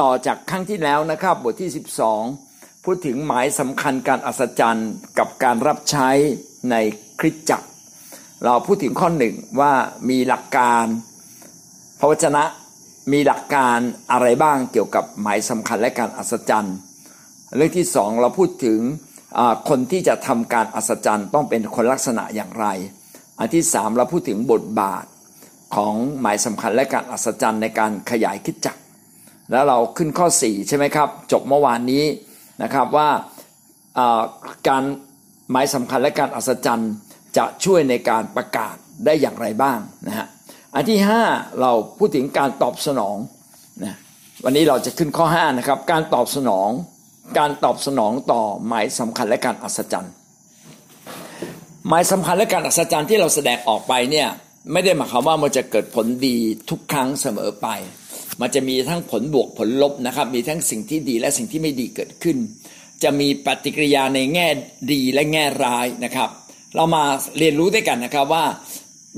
ต่อจากครั้งที่แล้วนะครับ บทที่ 12 พูดถึงหมายสำคัญการอัศจรรย์กับการรับใช้ในคริสตจักร เราพูดถึงข้อหนึ่งว่ามีหลักการพระวจนะมีหลักการอะไรบ้างเกี่ยวกับหมายสำคัญและการอัศจรรย์ เรื่องที่สองเราพูดถึงคนที่จะทำการอัศจรรย์ต้องเป็นคนลักษณะอย่างไร อันที่สามเราพูดถึงบทบาทของหมายสำคัญและการอัศจรรย์ในการขยายคิดจักร แล้วเราขึ้นข้อ 4 ใช่ไหมครับ จบเมื่อวานนี้นะครับว่าการหมายสำคัญและการอัศจรรย์จะช่วยในการประกาศได้อย่างไรบ้างนะฮะอันที่ 5 เราพูดถึงการตอบสนองนะวันนี้เราจะขึ้นข้อ 5 นะครับ การตอบสนอง การตอบสนองต่อหมายสำคัญและการอัศจรรย์หมายสำคัญและการอัศจรรย์ที่เราแสดงออกไปเนี่ยไม่ได้หมายความว่ามันจะเกิดผลดีทุกครั้งเสมอไป มันจะมีทั้งผลบวกผลลบนะครับ มีทั้งสิ่งที่ดีและสิ่งที่ไม่ดีเกิดขึ้น จะมีปฏิกิริยาในแง่ดีและแง่ร้ายนะครับ เรามาเรียนรู้ด้วยกันนะครับว่า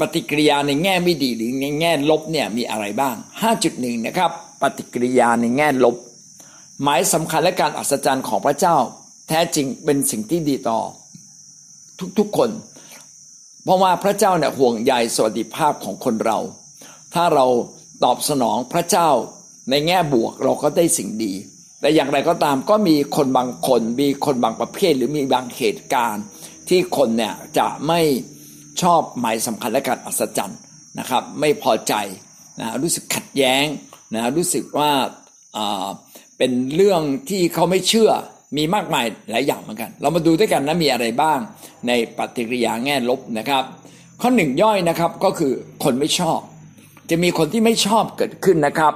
ปฏิกิริยาในแง่ไม่ดีหรือในแง่ลบเนี่ยมีอะไรบ้าง 5.1 นะครับ ปฏิกิริยาในแง่ลบ หมายสำคัญและการอัศจรรย์ของพระเจ้า แท้จริงเป็นสิ่งที่ดีต่อ ทุกๆคน เพราะว่าพระเจ้าเนี่ยห่วงใยสวัสดิภาพของคนเรา ถ้าเรา ตอบสนองพระเจ้าในแง่บวกเราก็ได้สิ่งดี แต่อย่างไรก็ตามก็มีคนบางคนมีคนบางประเภทหรือมีบางเหตุการณ์ที่คนเนี่ยจะไม่ชอบหมายสำคัญและการอัศจรรย์นะครับ ไม่พอใจนะรู้สึกขัดแย้งนะรู้สึกว่าเป็นเรื่องที่เขาไม่เชื่อมีมากมายหลายอย่างเหมือนกัน เรามาดูด้วยกันนะมีอะไรบ้างในปฏิกิริยาแง่ลบนะครับ ข้อหนึ่งย่อยนะครับก็คือคนไม่ชอบ จะมีคนที่ไม่ชอบเกิดขึ้นนะครับ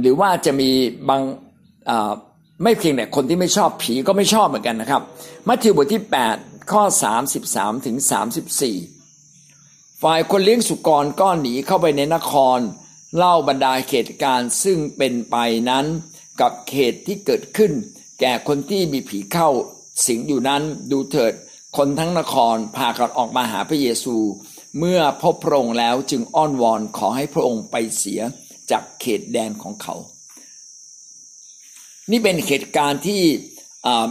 หรือว่าจะมีบางไม่เพียงแต่คนที่ไม่ชอบผีก็ไม่ชอบเหมือนกันนะครับมัทธิวบทที่ 8 ข้อ 33ถึง34 ฝ่ายคนเลี้ยงสุกรก็หนีเข้าไปในนคร เล่าบรรดาเหตุการณ์ซึ่งเป็นไปนั้นกับเหตุที่เกิดขึ้น แก่คนที่มีผีเข้าสิงอยู่นั้นดูเถิดคนทั้งนครพากันออกมาหาพระเยซู เมื่อพบพระองค์แล้วจึงอ้อนวอนขอให้พระองค์ไปเสียจากเขตแดนของเขา นี่เป็นเหตุการณ์ที่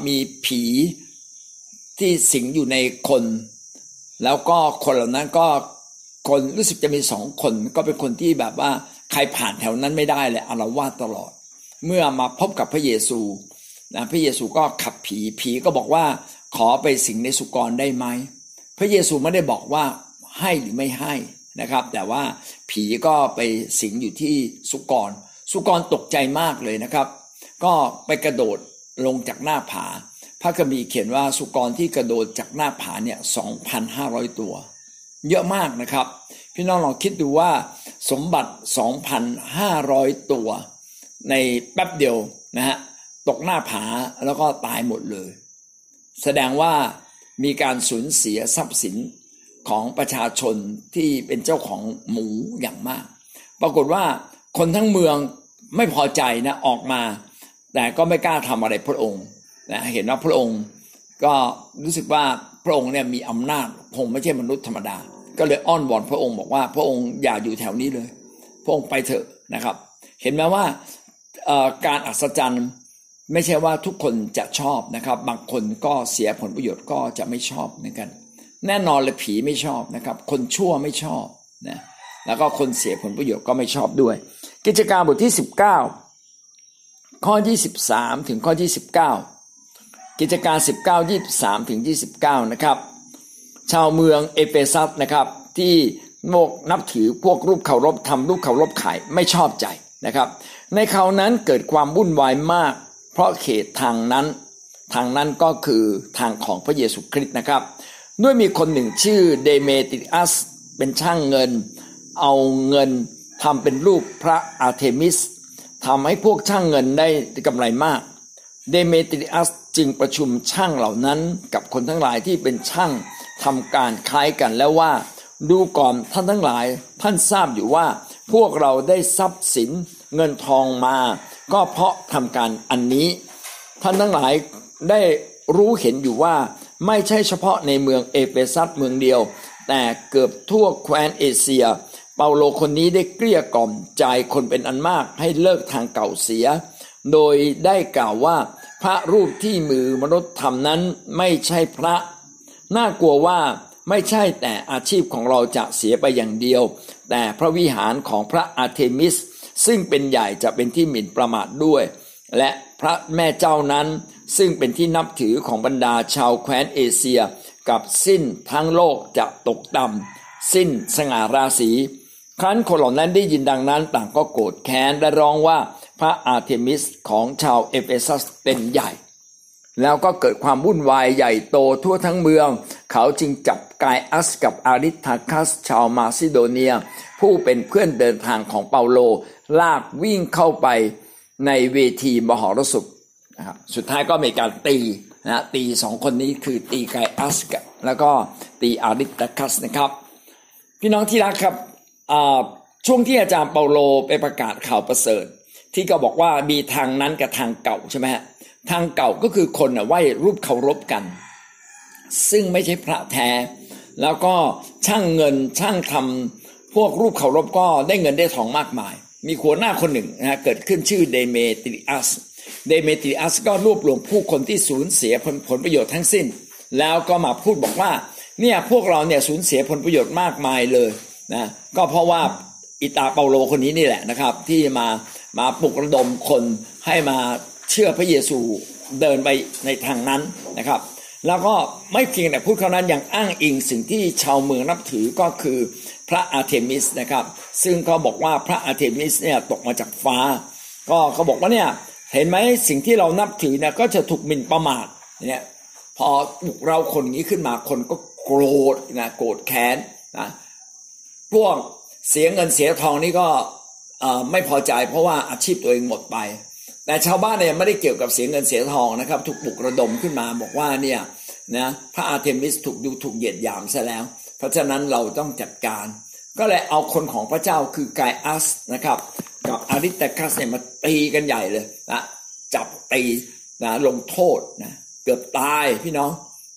มีผีที่สิงอยู่ในคน แล้วก็คนเหล่านั้นก็คนรู้สึกจะมีสองคน ก็เป็นคนที่แบบว่าใครผ่านแถวนั้นไม่ได้เลยอารวาสตลอด เมื่อมาพบกับพระเยซูนะพระเยซูก็ขับผีผีก็บอกว่าขอไปสิงในสุกรได้ไหม พระเยซูไม่ได้บอกว่า ให้หรือไม่ให้นะครับ แต่ว่าผีก็ไปสิงอยู่ที่สุกร สุกรตกใจมากเลยนะครับ ก็ไปกระโดดลงจากหน้าผา พระคัมภีร์เขียนว่าสุกรที่กระโดดจากหน้าผาเนี่ยสองพันห้าร้อยตัว เยอะมากนะครับ พี่น้องลองคิดดูว่าสมบัติสองพันห้าร้อยตัว ในแป๊บเดียวนะฮะตกหน้าผาแล้วก็ตายหมดเลย แสดงว่ามีการสูญเสียทรัพย์สิน ของประชาชนที่เป็นเจ้าของหมูอย่างมาก ปรากฏว่าคนทั้งเมืองไม่พอใจนะออกมา แต่ก็ไม่กล้าทำอะไรพระองค์นะเห็นว่าพระองค์ก็รู้สึกว่าพระองค์เนี่ยมีอำนาจคงไม่ใช่มนุษย์ธรรมดา ก็เลยอ้อนวอนพระองค์บอกว่าพระองค์อย่าอยู่แถวนี้เลย พระองค์ไปเถอะนะครับ เห็นไหมว่าการอัศจรรย์ไม่ใช่ว่าทุกคนจะชอบนะครับ บางคนก็เสียผลประโยชน์ก็จะไม่ชอบเหมือนกัน แน่นอนเลยผีไม่ชอบนะครับ คนชั่วไม่ชอบนะแล้วก็คนเสียผลประโยชน์ก็ไม่ชอบด้วย กิจการบทที่ 19 ข้อ 23 ถึงข้อ 29 กิจการ 19 23 ถึง 29 นะครับ ชาวเมืองเอเฟซัสนะครับ ที่โมกนับถือพวกรูปเคารพทำรูปเคารพขายไม่ชอบใจนะครับ ในคราวนั้นเกิดความวุ่นวายมาก เพราะเหตุทางนั้น ทางนั้นก็คือทางของพระเยซูคริสต์นะครับ ด้วยมีคนหนึ่งชื่อเดเมติอัสเป็นช่างเงิน เอาเงินทำเป็นรูปพระอาร์เทมิสทำให้พวกช่างเงินได้กำไรมาก เดเมติอัสจึงประชุมช่างเหล่านั้นกับคนทั้งหลายที่เป็นช่างทำการคล้ายกันแล้วว่า ดูก่อนท่านทั้งหลายท่านทราบอยู่ว่า พวกเราได้ทรัพย์สินเงินทองมา ก็เพราะทำการอันนี้ ท่านทั้งหลายได้รู้เห็นอยู่ว่า ไม่ใช่เฉพาะในเมืองเอเฟซัสเมืองเดียว แต่เกือบทั่วแคว้นเอเชีย เปาโลคนนี้ได้เกลี้ยกล่อมใจคนเป็นอันมากให้เลิกทางเก่าเสีย โดยได้กล่าวว่าพระรูปที่มือมนุษย์ทำนั้นไม่ใช่พระ น่ากลัวว่าไม่ใช่แต่อาชีพของเราจะเสียไปอย่างเดียว แต่พระวิหารของพระอาร์เทมิส ซึ่งเป็นใหญ่จะเป็นที่หมิ่นประมาทด้วย และพระแม่เจ้านั้น ซึ่งเป็นที่นับถือของบรรดาชาวแคว้นเอเชีย กับสิ้นทั้งโลกจะตกต่ำสิ้นสง่าราศีครั้นคนเหล่านั้นได้ยินดังนั้นต่างก็โกรธแค้นและร้องว่าพระอาร์เทมิสของชาวเอเฟซัสเป็นใหญ่ แล้วก็เกิดความวุ่นวายใหญ่โตทั่วทั้งเมือง เขาจึงจับกายอัสกับอาริสทารคัสชาวมาซิโดเนีย ผู้เป็นเพื่อนเดินทางของเปาโล ลากวิ่งเข้าไปในเวทีมหรสพ นะครับสุดท้ายก็มีการตีนะตีสองคนนี้คือตีไกอัสกับแล้วก็ตีอาริตคัสนะครับ พี่น้องที่รักครับช่วงที่อาจารย์เปาโลไปประกาศข่าวประเสริฐ ที่ก็บอกว่ามีทางนั้นกับทางเก่าใช่ไหมฮะทางเก่าก็คือคนไหว้รูปเคารพกัน ซึ่งไม่ใช่พระแท้ แล้วก็ช่างเงินช่างทำพวกรูปเคารพก็ได้เงินได้ทองมากมาย มีขัวหน้าคนหนึ่งนะเกิดขึ้นชื่อเดเมตริอัส เดเมติอัสก็รวบรวมผู้คนที่สูญเสียผลผลประโยชน์ทั้งสิ้น แล้วก็มาพูดบอกว่าเนี่ยพวกเราเนี่ยสูญเสียผลประโยชน์มากมายเลยนะก็เพราะว่าอิตาเปาโลคนนี้นี่แหละนะครับ ที่มามาปลุกระดมคนให้มาเชื่อพระเยซูเดินไปในทางนั้นนะครับ แล้วก็ไม่เพียงแต่พูดเท่านั้นยังอ้างอิงสิ่งที่ชาวเมืองนับถือก็คือพระอาเทมิสนะครับ ซึ่งเขาบอกว่าพระอาเทมิสเนี่ยตกมาจากฟ้า ก็เขาบอกว่าเนี่ย เห็นไหมสิ่งที่เรานับถือเนี่ยก็จะถูกหมิ่นประมาทเนี่ยพอปลุกเร้าคนนี้ขึ้นมาคนก็โกรธนะโกรธแค้นนะพวกเสียเงินเสียทองนี่ก็ไม่พอใจเพราะว่าอาชีพตัวเองหมดไป แต่ชาวบ้านเนี่ยไม่ได้เกี่ยวกับเสียเงินเสียทองนะครับถูกปลุกระดมขึ้นมาบอกว่าเนี่ยนะพระอาเทมิสถูกดูถูกเหยียดหยามซะแล้ว เพราะฉะนั้นเราต้องจัดการ ก็เลยเอาคนของพระเจ้าคือไกอัสนะครับ กับอาริสทารคัสเนี่ยมาตีกันใหญ่เลยนะจับตีนะลงโทษนะเกือบตายพี่น้อง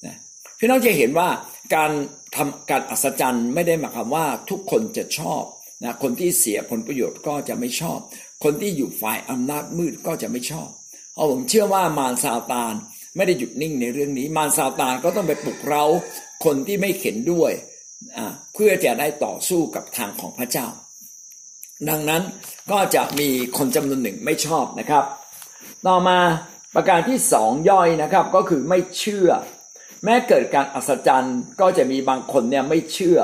นะพี่น้องจะเห็นว่าการทำการอัศจรรย์ไม่ได้หมายความว่าทุกคนจะชอบนะคนที่เสียผลประโยชน์ก็จะไม่ชอบ คนที่อยู่ฝ่ายอำนาจมืดก็จะไม่ชอบเพราะผมเชื่อว่ามารซาตานไม่ได้หยุดนิ่งในเรื่องนี้ มารซาตานก็ต้องไปปลุกเราคนที่ไม่เข็นด้วยเพื่อจะได้ต่อสู้กับทางของพระเจ้า ดังนั้นก็จะมีคนจำนวนหนึ่งไม่ชอบนะครับ ต่อมาประการที่สองย่อยนะครับก็คือไม่เชื่อ แม้เกิดการอัศจรรย์ก็จะมีบางคนเนี่ยไม่เชื่อ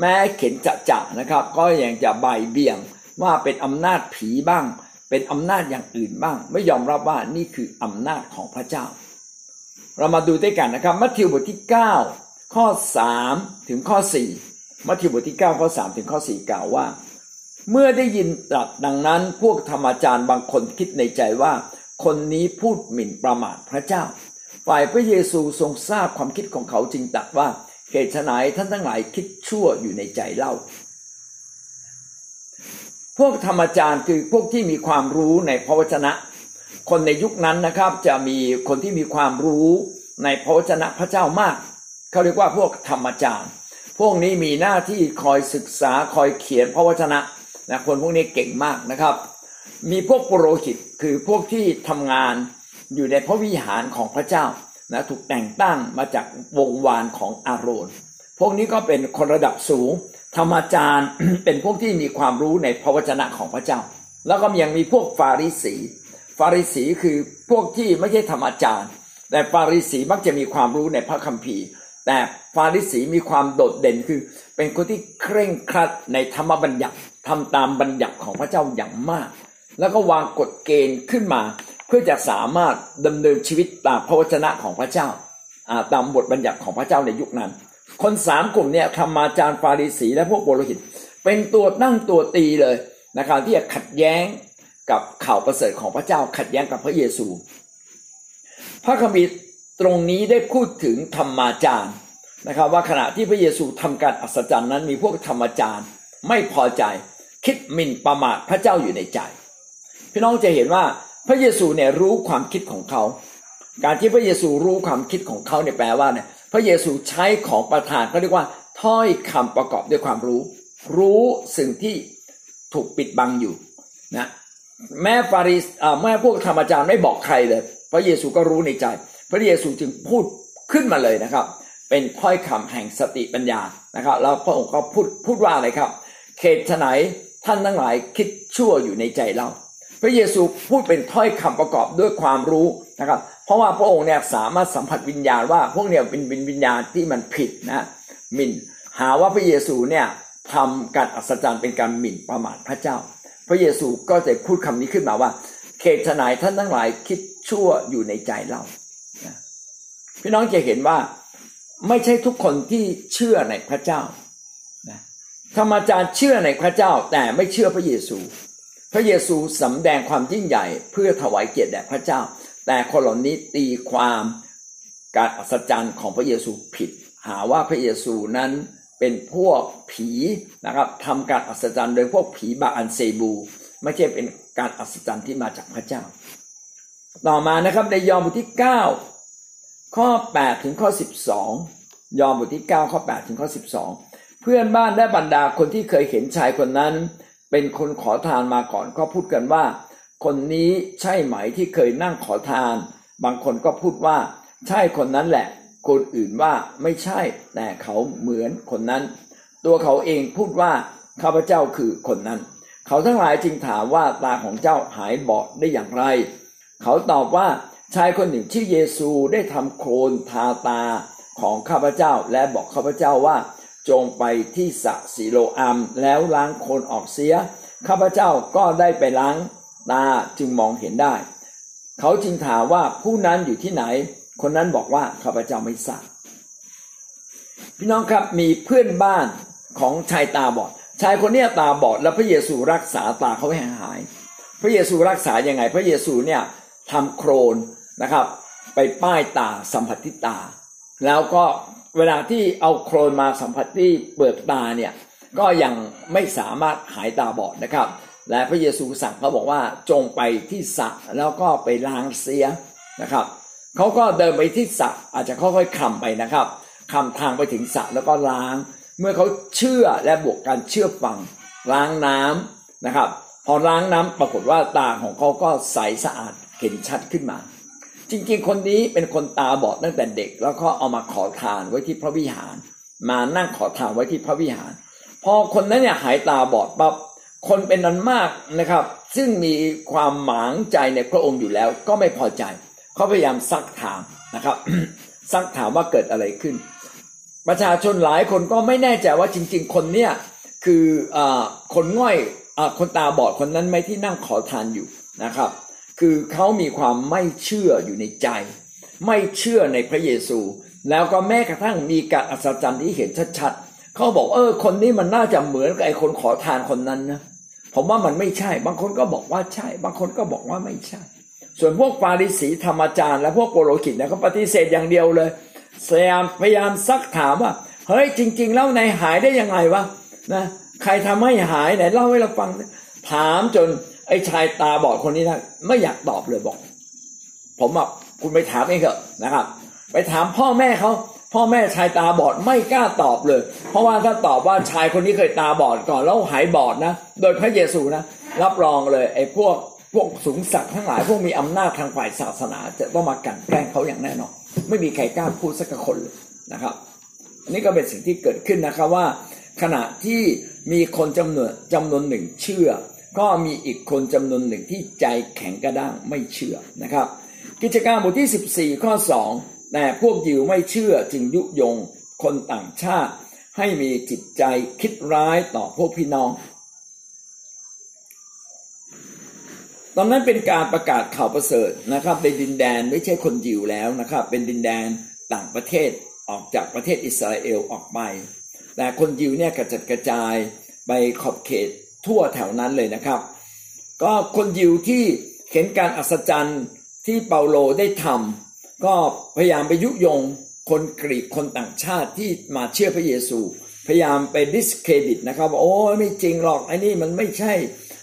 แม้เข็นจะจะนะครับ ก็ยังจะใบเบี่ยงว่าเป็นอำนาจผีบ้าง เป็นอำนาจอย่างอื่นบ้าง ไม่ยอมรับว่านี่คืออำนาจของพระเจ้า เรามาดูด้วยกันนะครับ มัทธิวบทที่ 9 ข้อ 3 ถึงข้อ 4 มัทธิวบทที่ 9 ข้อ 3 ถึงข้อ 4 กล่าวว่า เมื่อได้ยินตรัสดังนั้นพวกธรรมจารย์บางคนคิดในใจว่า คนนี้พูดหมิ่นประมาทพระเจ้า ฝ่ายพระเยซูทรงทราบความคิดของเขาจึงตรัสว่าเหตุไหนท่านทั้งหลายคิดชั่วอยู่ในใจเล่า พวกธรรมจารย์คือพวกที่มีความรู้ในพระวจนะ คนในยุคนั้นนะครับจะมีคนที่มีความรู้ในพระวจนะพระเจ้ามาก เขาเรียกว่าพวกธรรมจารย์ พวกนี้มีหน้าที่คอยศึกษาคอยเขียนพระวจนะ นะคนพวกนี้เก่งมากนะครับ มีพวกปุโรหิตคือพวกที่ทำงานอยู่ในพระวิหารของพระเจ้านะถูกแต่งตั้งมาจากวงวานของอาโรน พวกนี้ก็เป็นคนระดับสูง ธรรมจารย์เป็นพวกที่มีความรู้ในพระวจนะของพระเจ้า แล้วก็ยังมีพวกฟาริสี ฟาริสีคือพวกที่ไม่ใช่ธรรมจารย์ แต่ฟาริสีมักจะมีความรู้ในพระคัมภีร์ แต่ฟาริสีมีความโดดเด่นคือ เป็นคนที่เคร่งครัดในธรรมบัญญัติ ทำตามบัญญัติของพระเจ้าอย่างมาก แล้วก็วางกฎเกณฑ์ขึ้นมา เพื่อจะสามารถดำเนินชีวิตตามพระวจนะของพระเจ้าตามบทบัญญัติของพระเจ้าในยุคนั้น คนสามกลุ่มเนี่ยธรรมาจารย์ฟาริสีและพวกโบโลหิต เป็นตัวนั่งตัวตีเลยนะครับที่จะขัดแย้งกับข่าวประเสริฐของพระเจ้าขัดแย้งกับพระเยซู พระคัมภีร์ตรงนี้ได้พูดถึงธรรมาจารย์นะครับ ว่าขณะที่พระเยซูทำการอัศจรรย์นั้นมีพวกธรรมาจารย์ไม่พอใจ คิดหมิ่นประมาทพระเจ้าอยู่ในใจ พี่น้องจะเห็นว่าพระเยซูเนี่ยรู้ความคิดของเขา การที่พระเยซูรู้ความคิดของเขาเนี่ยแปลว่าเนี่ยพระเยซูใช้ของประทานเขาเรียกว่า ถ้อยคำประกอบด้วยความรู้ รู้สิ่งที่ถูกปิดบังอยู่นะแม่ฟาริสแม่พวกธรรมอาจารย์ไม่บอกใครเลย พระเยซูก็รู้ในใจ พระเยซูจึงพูดขึ้นมาเลยนะครับ เป็นถ้อยคำแห่งสติปัญญานะครับ แล้วพระองค์ก็พูดพูดว่าอะไรครับ เขตไหน ท่านทั้งหลายคิดชั่วอยู่ในใจเรา พระเยซูพูดเป็นถ้อยคำประกอบด้วยความรู้นะครับ เพราะว่าพระองค์เนี่ยสามารถสัมผัสวิญญาณว่าพวกเนี่ยเป็นวิญญาณที่มันผิดนะมินหาว่าพระเยซูเนี่ยทำการอัศจรรย์เป็นการหมิ่นประมาทพระเจ้า พระเยซูก็จะพูดคำนี้ขึ้นมาว่าเขตไหนท่านทั้งหลายคิดชั่วอยู่ในใจเราพี่น้องจะเห็นว่าไม่ใช่ทุกคนที่เชื่อในพระเจ้า ธรรมจารย์เชื่อในพระเจ้าแต่ไม่เชื่อพระเยซู พระเยซูสำแดงความยิ่งใหญ่เพื่อถวายเกียรติแด่พระเจ้า แต่คนเหล่านี้ตีความการอัศจรรย์ของพระเยซูผิด หาว่าพระเยซูนั้นเป็นพวกผีนะครับทำการอัศจรรย์โดยพวกผีบาอันเซบู ไม่ใช่เป็นการอัศจรรย์ที่มาจากพระเจ้า ต่อมานะครับในยอห์นบทที่ 9 ข้อ 8 ถึงข้อ 12 ยอห์นบทที่ 9 ข้อ 8 ถึงข้อ 12 เพื่อนบ้านและบรรดาคนที่เคยเห็นชายคนนั้น เป็นคนขอทานมาก่อนก็พูดกันว่า คนนี้ใช่ไหมที่เคยนั่งขอทาน บางคนก็พูดว่า ใช่คนนั้นแหละ คนอื่นว่าไม่ใช่ แต่เขาเหมือนคนนั้น ตัวเขาเองพูดว่าข้าพเจ้าคือคนนั้น เขาทั้งหลายจึงถามว่าตาของเจ้าหายบอดได้อย่างไร เขาตอบว่าชายคนหนึ่งชื่อเยซูได้ทำโคลนทาตาของข้าพเจ้าและบอกข้าพเจ้าว่า จงไปที่สะสีโลอัมแล้วล้างโคลนออกเสีย ข้าพเจ้าก็ได้ไปล้างตาจึงมองเห็นได้ เขาจึงถามว่าผู้นั้นอยู่ที่ไหน คนนั้นบอกว่าข้าพเจ้าไม่ทราบพี่น้องครับมีเพื่อนบ้านของชายตาบอด ชายคนนี้ตาบอด แล้วพระเยซูรักษาตาเขาให้หาย พระเยซูรักษาอยังไง พระเยซูเนี่ยทำโครนนะครับ ไปป้ายตาสัมผัสที่ตา แล้วก็ เวลาที่เอาโครนมาสัมผัสที่เปลือกตาเนี่ยก็ยังไม่สามารถหายตาบอดนะครับ และพระเยซูสั่งเขาบอกว่าจงไปที่สระแล้วก็ไปล้างเสียนะครับเขาก็เดินไปที่สระอาจจะค่อยๆคลำไปนะครับคลำทางไปถึงสระแล้วก็ล้าง เมื่อเขาเชื่อและบวกการเชื่อฟังล้างน้ำนะครับ พอล้างน้ำปรากฏว่าตาของเขาก็ใสสะอาดเห็นชัดขึ้นมา จริงๆ คนนี้เป็นคนตาบอดตั้งแต่เด็ก แล้วก็เอามาขอทานไว้ที่พระวิหาร มานั่งขอทานไว้ที่พระวิหาร พอคนนั้นเนี่ยหายตาบอดปั๊บคนเป็นนั้นมากนะครับ ซึ่งมีความหมางใจในพระองค์อยู่แล้ว ก็ไม่พอใจเขาพยายามซักถามนะครับซักถามว่าเกิดอะไรขึ้น ประชาชนหลายคนก็ไม่แน่ใจว่าจริง ๆ คนเนี้ยคืออคนง่อยอคนตาบอดคนนั้นไหมที่นั่งขอทานอยู่นะครับ คือเขามีความไม่เชื่ออยู่ในใจ ไม่เชื่อในพระเยซู แล้วก็แม้กระทั่งมีการอัศจรรย์ที่เห็นชัดๆเขาบอกเออ คนนี้มันน่าจะเหมือนกับไอ้คนขอทานคนนั้นนะผมว่ามันไม่ใช่ บางคนก็บอกว่าใช่ บางคนก็บอกว่าไม่ใช่ ส่วนพวกปาริสีธรรมจารย์ และพวกโกโลกิตเนี่ยเขาปฏิเสธอย่างเดียวเลยพยายามพยายามซักถามว่าเฮ้ยจริง ๆ แล้วในหายได้ยังไงวะนะใครทำให้หายไหนเล่าให้เราฟัง ถามจน ไอ้ชายตาบอดคนนี้นะไม่อยากตอบเลยบอก ผมบอกคุณไปถามเองเถอะนะครับ ไปถามพ่อแม่เขาพ่อแม่ชายตาบอดไม่กล้าตอบเลย เพราะว่าถ้าตอบว่าชายคนนี้เคยตาบอดก่อนแล้วหายบอดนะ โดยพระเยซูนะ รับรองเลยไอ้พวกพวกสูงสักทั้งหลาย พวกมีอำนาจทางฝ่ายศาสนา จะต้องมากันแกล้งเขาอย่างแน่นอนไม่มีใครกล้าพูดสักคนเลยนะครับอันนี้ก็เป็นสิ่งที่เกิดขึ้นนะครับว่า ขณะที่มีคนจำนวนจำนวนหนึ่งเชื่อ ก็มีอีกคนจำนวนหนึ่งที่ใจแข็งกระด้างไม่เชื่อนะครับ กิจการบทที่ 14 ข้อ 2 แต่พวกยิวไม่เชื่อจึงยุยงคนต่างชาติ ให้มีจิตใจคิดร้ายต่อพวกพี่น้อง ตอนนั้นเป็นการประกาศข่าวประเสริฐนะครับในดินแดนไม่ใช่คนยิวแล้วนะครับ เป็นดินแดนต่างประเทศออกจากประเทศอิสราเอลออกไป แต่คนยิวเนี่ยกระจัดกระจายไปขอบเขต ทั่วแถวนั้นเลยนะครับ ก็คนยิวที่เห็นการอัศจรรย์ที่เปาโลได้ทำก็พยายามไปยุยงคนกรีกคนต่างชาติที่มาเชื่อพระเยซู พยายามไปดิสเครดิตนะครับโอ้ไม่จริงหรอกไอ้นี่มันไม่ใช่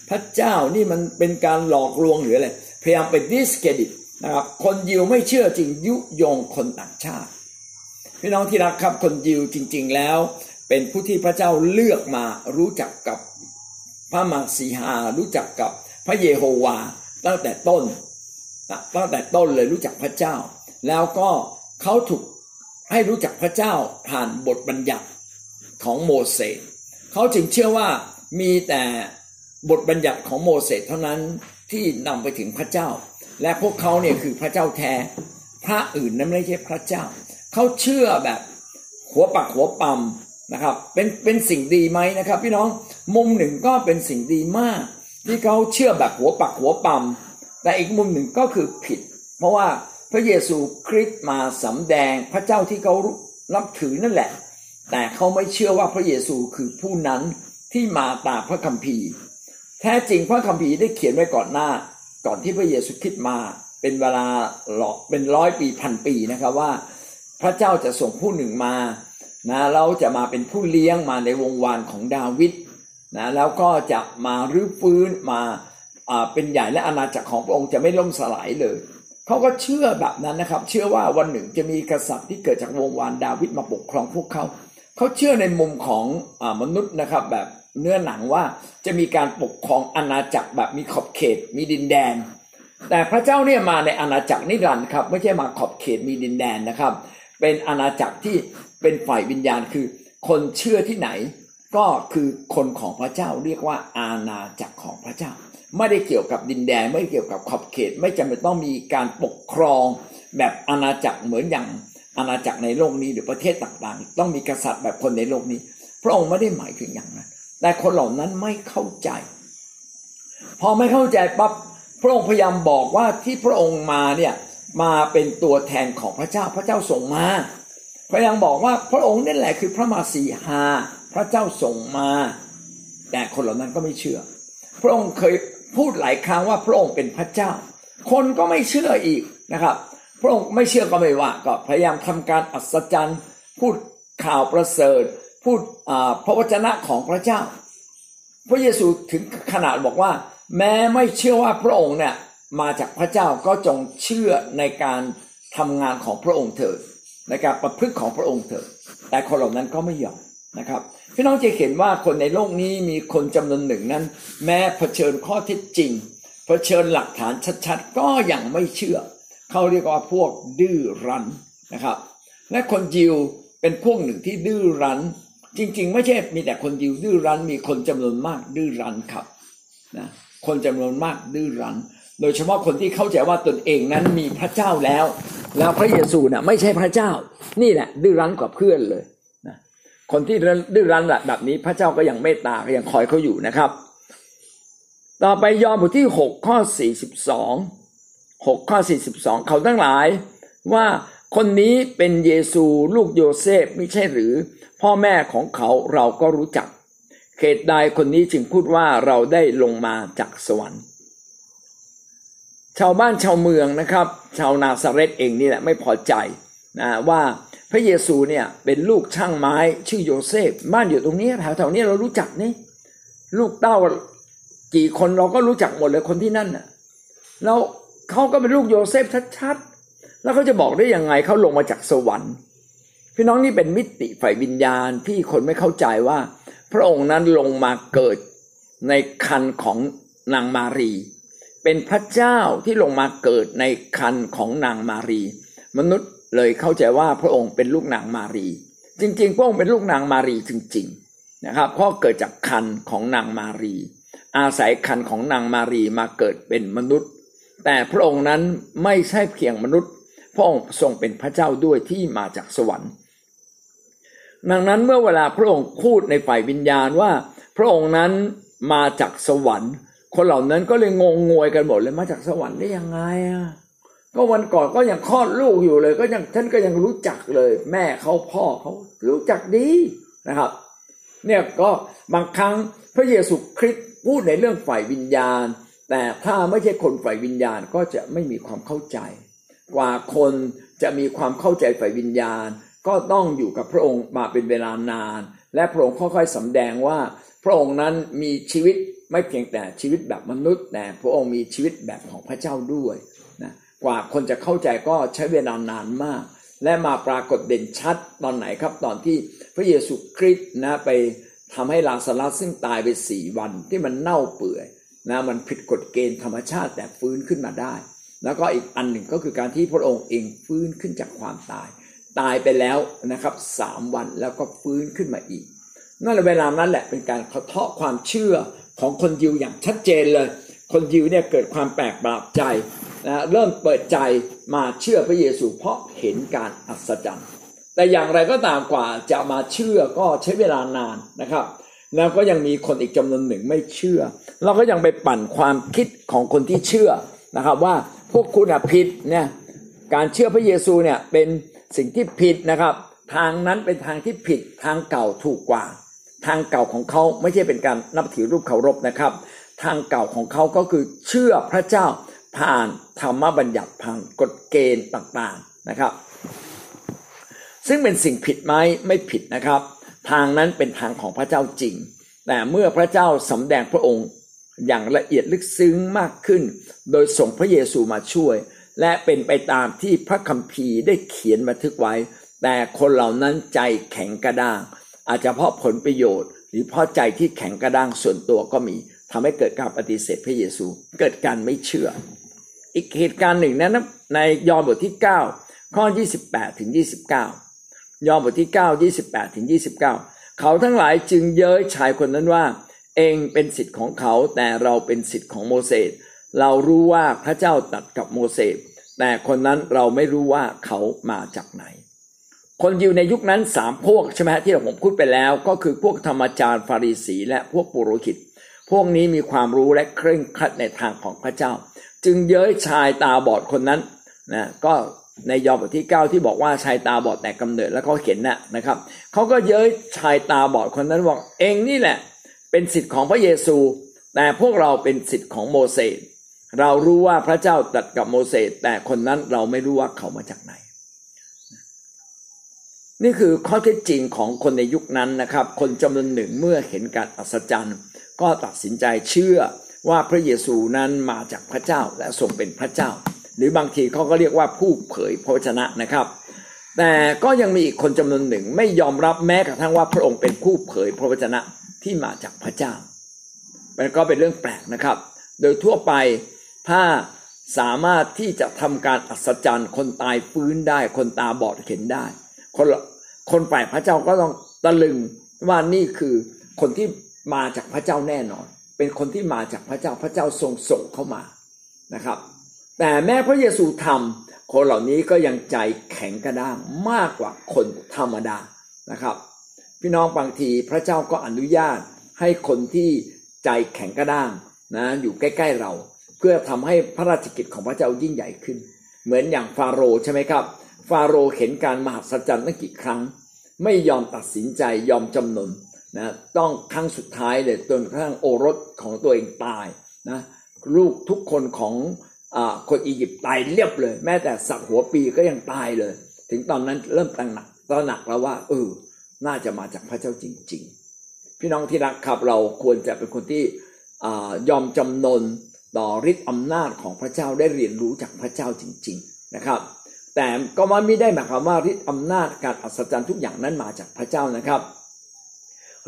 พระเจ้านี่มันเป็นการหลอกลวงหรืออะไรพยายามไปดิสเครดิตนะครับคนยิวไม่เชื่อจริงยุยงคนต่างชาติ พี่น้องที่รักครับคนยิวจริง ๆแล้ว เป็นผู้ที่พระเจ้าเลือกมารู้จักกับ พระมังสีหารู้จักกับพระเยโฮวาตั้งแต่ต้นตั้งแต่ต้นเลยรู้จักพระเจ้า แล้วก็เขาถูกให้รู้จักพระเจ้าผ่านบทบัญญัติของโมเสสเขาจึงเชื่อว่ามีแต่บทบัญญัติของโมเสสเท่านั้นที่นำไปถึงพระเจ้า และพวกเขาเนี่ยคือพระเจ้าแท้พระอื่นนั้นไม่ใช่พระเจ้า เขาเชื่อแบบหัวปักหัวปั๊ม นะครับเป็นเป็นสิ่งดีไหมนะครับ พี่น้องมุมหนึ่งก็เป็นสิ่งดีมาก ที่เขาเชื่อแบบหัวปักหัวปั๊มแต่อีกมุมหนึ่งก็คือผิด เพราะว่าพระเยซูคริสต์มาสำแดงพระเจ้าที่เขารับถือนั่นแหละ แต่เขาไม่เชื่อว่าพระเยซูคือผู้นั้นที่มาตามพระคัมภีร์ แท้จริงพระคัมภีร์ได้เขียนไว้ก่อนหน้า ก่อนที่พระเยซูคริสต์มาเป็นเวลาหลอกเป็นร้อยปีพันปีนะครับว่า พระเจ้าจะส่งผู้หนึ่งมา นะเราจะมาเป็นผู้เลี้ยงมาในวงวานของดาวิดนะแล้วก็จะมารื้อฟื้นมาเป็นใหญ่และอาณาจักรของพระองค์จะไม่ล่มสลายเลยเขาก็เชื่อแบบนั้นนะครับ เชื่อว่าวันหนึ่งจะมีกษัตริย์ที่เกิดจากวงวานดาวิดมาปกครองพวกเขาเขาเชื่อในมุมของอมนุษย์นะครับ แบบเนื้อหนังว่าจะมีการปกครองอาณาจักรแบบมีขอบเขตมีดินแดน แต่พระเจ้าเนี่ยมาในอาณาจักรนิรันดร์ครับ ไม่ใช่มาขอบเขตมีดินแดนนะครับ เป็นอาณาจักรที่ เป็นฝ่ายวิญญาณคือ คนเชื่อที่ไหน ก็คือคนของพระเจ้าเรียกว่าอาณาจักรของพระเจ้า ไม่ได้เกี่ยวกับดินแดนไม่เกี่ยวกับขอบเขต ไม่จำเป็นต้องมีการปกครอง แบบอาณาจักรเหมือนอย่างอาณาจักรในโลกนี้หรือประเทศต่างๆ ต้องมีกษัตริย์แบบคนในโลกนี้ พระองค์ไม่ได้หมายถึงอย่างนั้น แต่คนเหล่านั้นไม่เข้าใจ พอไม่เข้าใจปั๊บพระองค์พยายามบอกว่าที่พระองค์มาเนี่ยมาเป็นตัวแทนของพระเจ้าพระเจ้าส่งมา พระยังบอกว่าพระองค์นี่แหละคือพระมาสีหา พระเจ้าส่งมา แต่คนเหล่านั้นก็ไม่เชื่อ พระองค์เคยพูดหลายครั้งว่าพระองค์เป็นพระเจ้า คนก็ไม่เชื่ออีกนะครับ พระองค์ไม่เชื่อก็ไม่ว่าก็พยายามทำการอัศจรรย์ พูดข่าวประเสริฐ พูดพระวจนะของพระเจ้า พระเยซูถึงขนาดบอกว่า แม้ไม่เชื่อว่าพระองค์เนี่ยมาจากพระเจ้าก็จงเชื่อในการทำงานของพระองค์เถิด ในการประพฤติของพระองค์เถิดแต่คนเหล่านั้นก็ไม่ยอมนะครับพี่น้องจะเห็นว่าคนในโลกนี้มีคนจำนวนหนึ่งนั้น แม้เผชิญข้อเท็จจริง เผชิญหลักฐานชัดๆ ก็ยังไม่เชื่อ เขาเรียกว่าพวกดื้อรั้นนะครับ และคนยิวเป็นพวกหนึ่งที่ดื้อรั้น จริงๆ ไม่ใช่มีแต่คนยิวดื้อรั้น มีคนจำนวนมากดื้อรั้นครับนะคนจำนวนมากดื้อรั้น โดยเฉพาะคนที่เข้าใจว่าตนเองนั้นมีพระเจ้าแล้ว แล้วพระเยซูนะ่ยไม่ใช่พระเจ้า นี่แหละดื้อรั้นกว่าเพื่อนเลยนะคนที่ดื้อรั้นแบบนี้พระเจ้าก็ยังเมตตาก็ยังคอยเขาอยู่นะครับ ต่อไปยอห์นบทที่หกข้อสี่สิบสองหกข้อสี่สิบสองเขาทั้งหลายว่าคนนี้เป็นเยซูลูกโยเซฟไม่ใช่หรือ พ่อแม่ของเขาเราก็รู้จักเหตุใดคนนี้จึงพูดว่าเราได้ลงมาจากสวรรค์ ชาวบ้านชาวเมืองนะครับ ชาวนาซาเรตเองนี่แหละไม่พอใจนะว่าพระเยซูเนี่ยเป็นลูกช่างไม้ชื่อโยเซฟบ้านอยู่ตรงนี้แถวแถวนี้เรารู้จักนี่ลูกเต้ากี่คนเราก็รู้จักหมดเลยคนที่นั่นน่ะแล้วเขาก็เป็นลูกโยเซฟชัดๆแล้วเขาจะบอกได้ยังไงเขาลงมาจากสวรรค์พี่น้องนี่เป็นมิติฝ่ายวิญญาณที่คนไม่เข้าใจว่า พระองค์นั้นลงมาเกิดในครรภ์ของนางมารี เป็นพระเจ้าที่ลงมาเกิดในครรภ์ของนางมารี มนุษย์เลยเข้าใจว่าพระองค์เป็นลูกนางมารี จริงๆ พระองค์เป็นลูกนางมารีจริงๆนะครับเพราะเกิดจากคันของนางมารี อาศัยคันของนางมารีมาเกิดเป็นมนุษย์ แต่พระองค์นั้นไม่ใช่เพียงมนุษย์ พระองค์ทรงเป็นพระเจ้าด้วยที่มาจากสวรรค์ดังนั้นเมื่อเวลาพระองค์พูดในฝ่ายวิญญาณว่า พระองค์นั้นมาจากสวรรค์ คนเหล่านั้นก็เลยงงงวยกันหมดเลยมาจากสวรรค์ได้ยังไงอะก็วันก่อนก็ยังคลอดลูกอยู่เลยก็ยังท่านก็ยังรู้จักเลย แม่เขาพ่อเขารู้จักดีนะครับ เนี่ยก็บางครั้งพระเยซูคริสต์พูดในเรื่องฝ่ายวิญญาณ แต่ถ้าไม่ใช่คนฝ่ายวิญญาณก็จะไม่มีความเข้าใจ กว่าคนจะมีความเข้าใจฝ่ายวิญญาณ ก็ต้องอยู่กับพระองค์มาเป็นเวลานาน และพระองค์ค่อยๆสำแดงว่า พระองค์นั้นมีชีวิตไม่เพียงแต่ชีวิตแบบมนุษย์แต่พระองค์มีชีวิตแบบของพระเจ้าด้วยนะกว่าคนจะเข้าใจก็ใช้เวลานานมาก และมาปรากฏเด่นชัดตอนไหนครับตอนที่พระเยซูคริสต์นะไปทำให้ลาซารัสซึ่งตายไปสี่วันที่มันเน่าเปื่อยนะมันผิดกฎเกณฑ์ธรรมชาติแต่ฟื้นขึ้นมาได้ แล้วก็อีกอันหนึ่งก็คือการที่พระองค์เองฟื้นขึ้นจากความตาย ตายไปแล้วนะครับสามวันแล้วก็ฟื้นขึ้นมาอีก นั่นแหละเวลานั้นแหละเป็นการเทาะความเชื่อของคนยิวอย่างชัดเจนเลย คนยิวเนี่ยเกิดความแปลกประหลาดใจนะเริ่มเปิดใจมาเชื่อพระเยซูเพราะเห็นการอัศจรรย์ แต่อย่างไรก็ตามกว่าจะมาเชื่อก็ใช้เวลานานนะครับ แล้วก็ยังมีคนอีกจำนวนหนึ่งไม่เชื่อ เราก็ยังไปปั่นความคิดของคนที่เชื่อนะครับ ว่าพวกคุณผิดเนี่ยการเชื่อพระเยซูเนี่ยเป็นสิ่งที่ผิดนะครับ ทางนั้นเป็นทางที่ผิดทางเก่าถูกกว่า ทางเก่าของเขาไม่ใช่เป็นการนับถือรูปเคารพนะครับ ทางเก่าของเขาก็คือเชื่อพระเจ้าผ่านธรรมบัญญัติผ่านกฎเกณฑ์ต่างๆนะครับ ซึ่งเป็นสิ่งผิดไหมไม่ผิดนะครับ ทางนั้นเป็นทางของพระเจ้าจริง แต่เมื่อพระเจ้าสำแดงพระองค์อย่างละเอียดลึกซึ้งมากขึ้น โดยส่งพระเยซูมาช่วย และเป็นไปตามที่พระคัมภีร์ได้เขียนบันทึกไว้ แต่คนเหล่านั้นใจแข็งกระด้าง อาจจะเพราะผลประโยชน์ หรือเพราะใจที่แข็งกระด้างส่วนตัวก็มีทำให้เกิดการปฏิเสธพระเยซู เกิดการไม่เชื่อ อีกเหตุการณ์หนึ่งนั้นในยอห์นบทที่ 9 ข้อ 28ถึง29 ยอห์นบทที่ 9 28ถึง29 เขาทั้งหลายจึงเย้ยชายคนนั้นว่า เองเป็นสิทธิ์ของเขาแต่เราเป็นสิทธิ์ของโมเสสเรารู้ว่าพระเจ้าตัดกับโมเสสแต่คนนั้นเราไม่รู้ว่าเขามาจากไหน คนยิวในยุคนั้นสามพวกใช่ไหมที่ผมพูดไปแล้ว ก็คือพวกธรรมจารย์ฟาริสี และพวกปุโรหิต พวกนี้มีความรู้และเคร่งครัดในทางของพระเจ้า จึงเย้ยชายตาบอดคนนั้นนะก็ในยอห์นบทที่ 9 ที่บอกว่าชายตาบอดแต่กำเนิดแล้วเขาเขียนนะนะครับเขาก็เย้ยชายตาบอดคนนั้นบอกเองนี่แหละ เป็นสิทธิ์ของพระเยซู แต่พวกเราเป็นสิทธิ์ของโมเสสเรารู้ว่าพระเจ้าตัดกับโมเสสแต่คนนั้นเราไม่รู้ว่าเขามาจากไหน นี่คือข้อเท็จจริงของคนในยุคนั้นนะครับ คนจำนวนหนึ่งเมื่อเห็นการอัศจรรย์ ก็ตัดสินใจเชื่อว่าพระเยซูนั้นมาจากพระเจ้าและทรงเป็นพระเจ้า หรือบางทีเขาก็เรียกว่าผู้เผยพระวจนะนะครับ แต่ก็ยังมีอีกคนจำนวนหนึ่งไม่ยอมรับแม้กระทั่งว่าพระองค์เป็นผู้เผยพระวจนะที่มาจากพระเจ้า มันก็เป็นเรื่องแปลกนะครับ โดยทั่วไปถ้าสามารถที่จะทำการอัศจรรย์ คนตายฟื้นได้ คนตาบอดเห็นได้ คนคนฝ่ายพระเจ้าก็ต้องตะลึงว่านี่คือคนที่มาจากพระเจ้าแน่นอน เป็นคนที่มาจากพระเจ้าพระเจ้าทรงส่งเข้ามานะครับ แต่แม้พระเยซูทำคนเหล่านี้ก็ยังใจแข็งกระด้างมากกว่าคนธรรมดานะครับ พี่น้องบางทีพระเจ้าก็อนุญาตให้คนที่ใจแข็งกระด้างนะอยู่ใกล้ ๆเรา เพื่อทำให้พระราชกิจของพระเจ้ายิ่งใหญ่ขึ้น เหมือนอย่างฟาโรห์ใช่ไหมครับ ฟาโรห์เห็นการมหัศจรรย์ตั้งกี่ครั้ง ไม่ยอมตัดสินใจยอมจำนนนะต้องครั้งสุดท้ายเลยจนกระทั่งโอรสของตัวเองตายนะลูกทุกคนของอคนอียิปต์ตายเรียบเลย แม้แต่สักหัวปีก็ยังตายเลย ถึงตอนนั้นเริ่มตั้งหนักตระหนักแล้วว่าเออน่าจะมาจากพระเจ้าจริง ๆ พี่น้องที่รักครับเราควรจะเป็นคนที่ยอมจำนนต่อฤทธิ์อำนาจของพระเจ้าได้เรียนรู้จากพระเจ้าจริง ๆ นะครับ แต่ก็มาไม่ได้หมายความว่าฤทธิ์อำนาจการอัศจรรย์ทุกอย่างนั้นมาจากพระเจ้านะครับ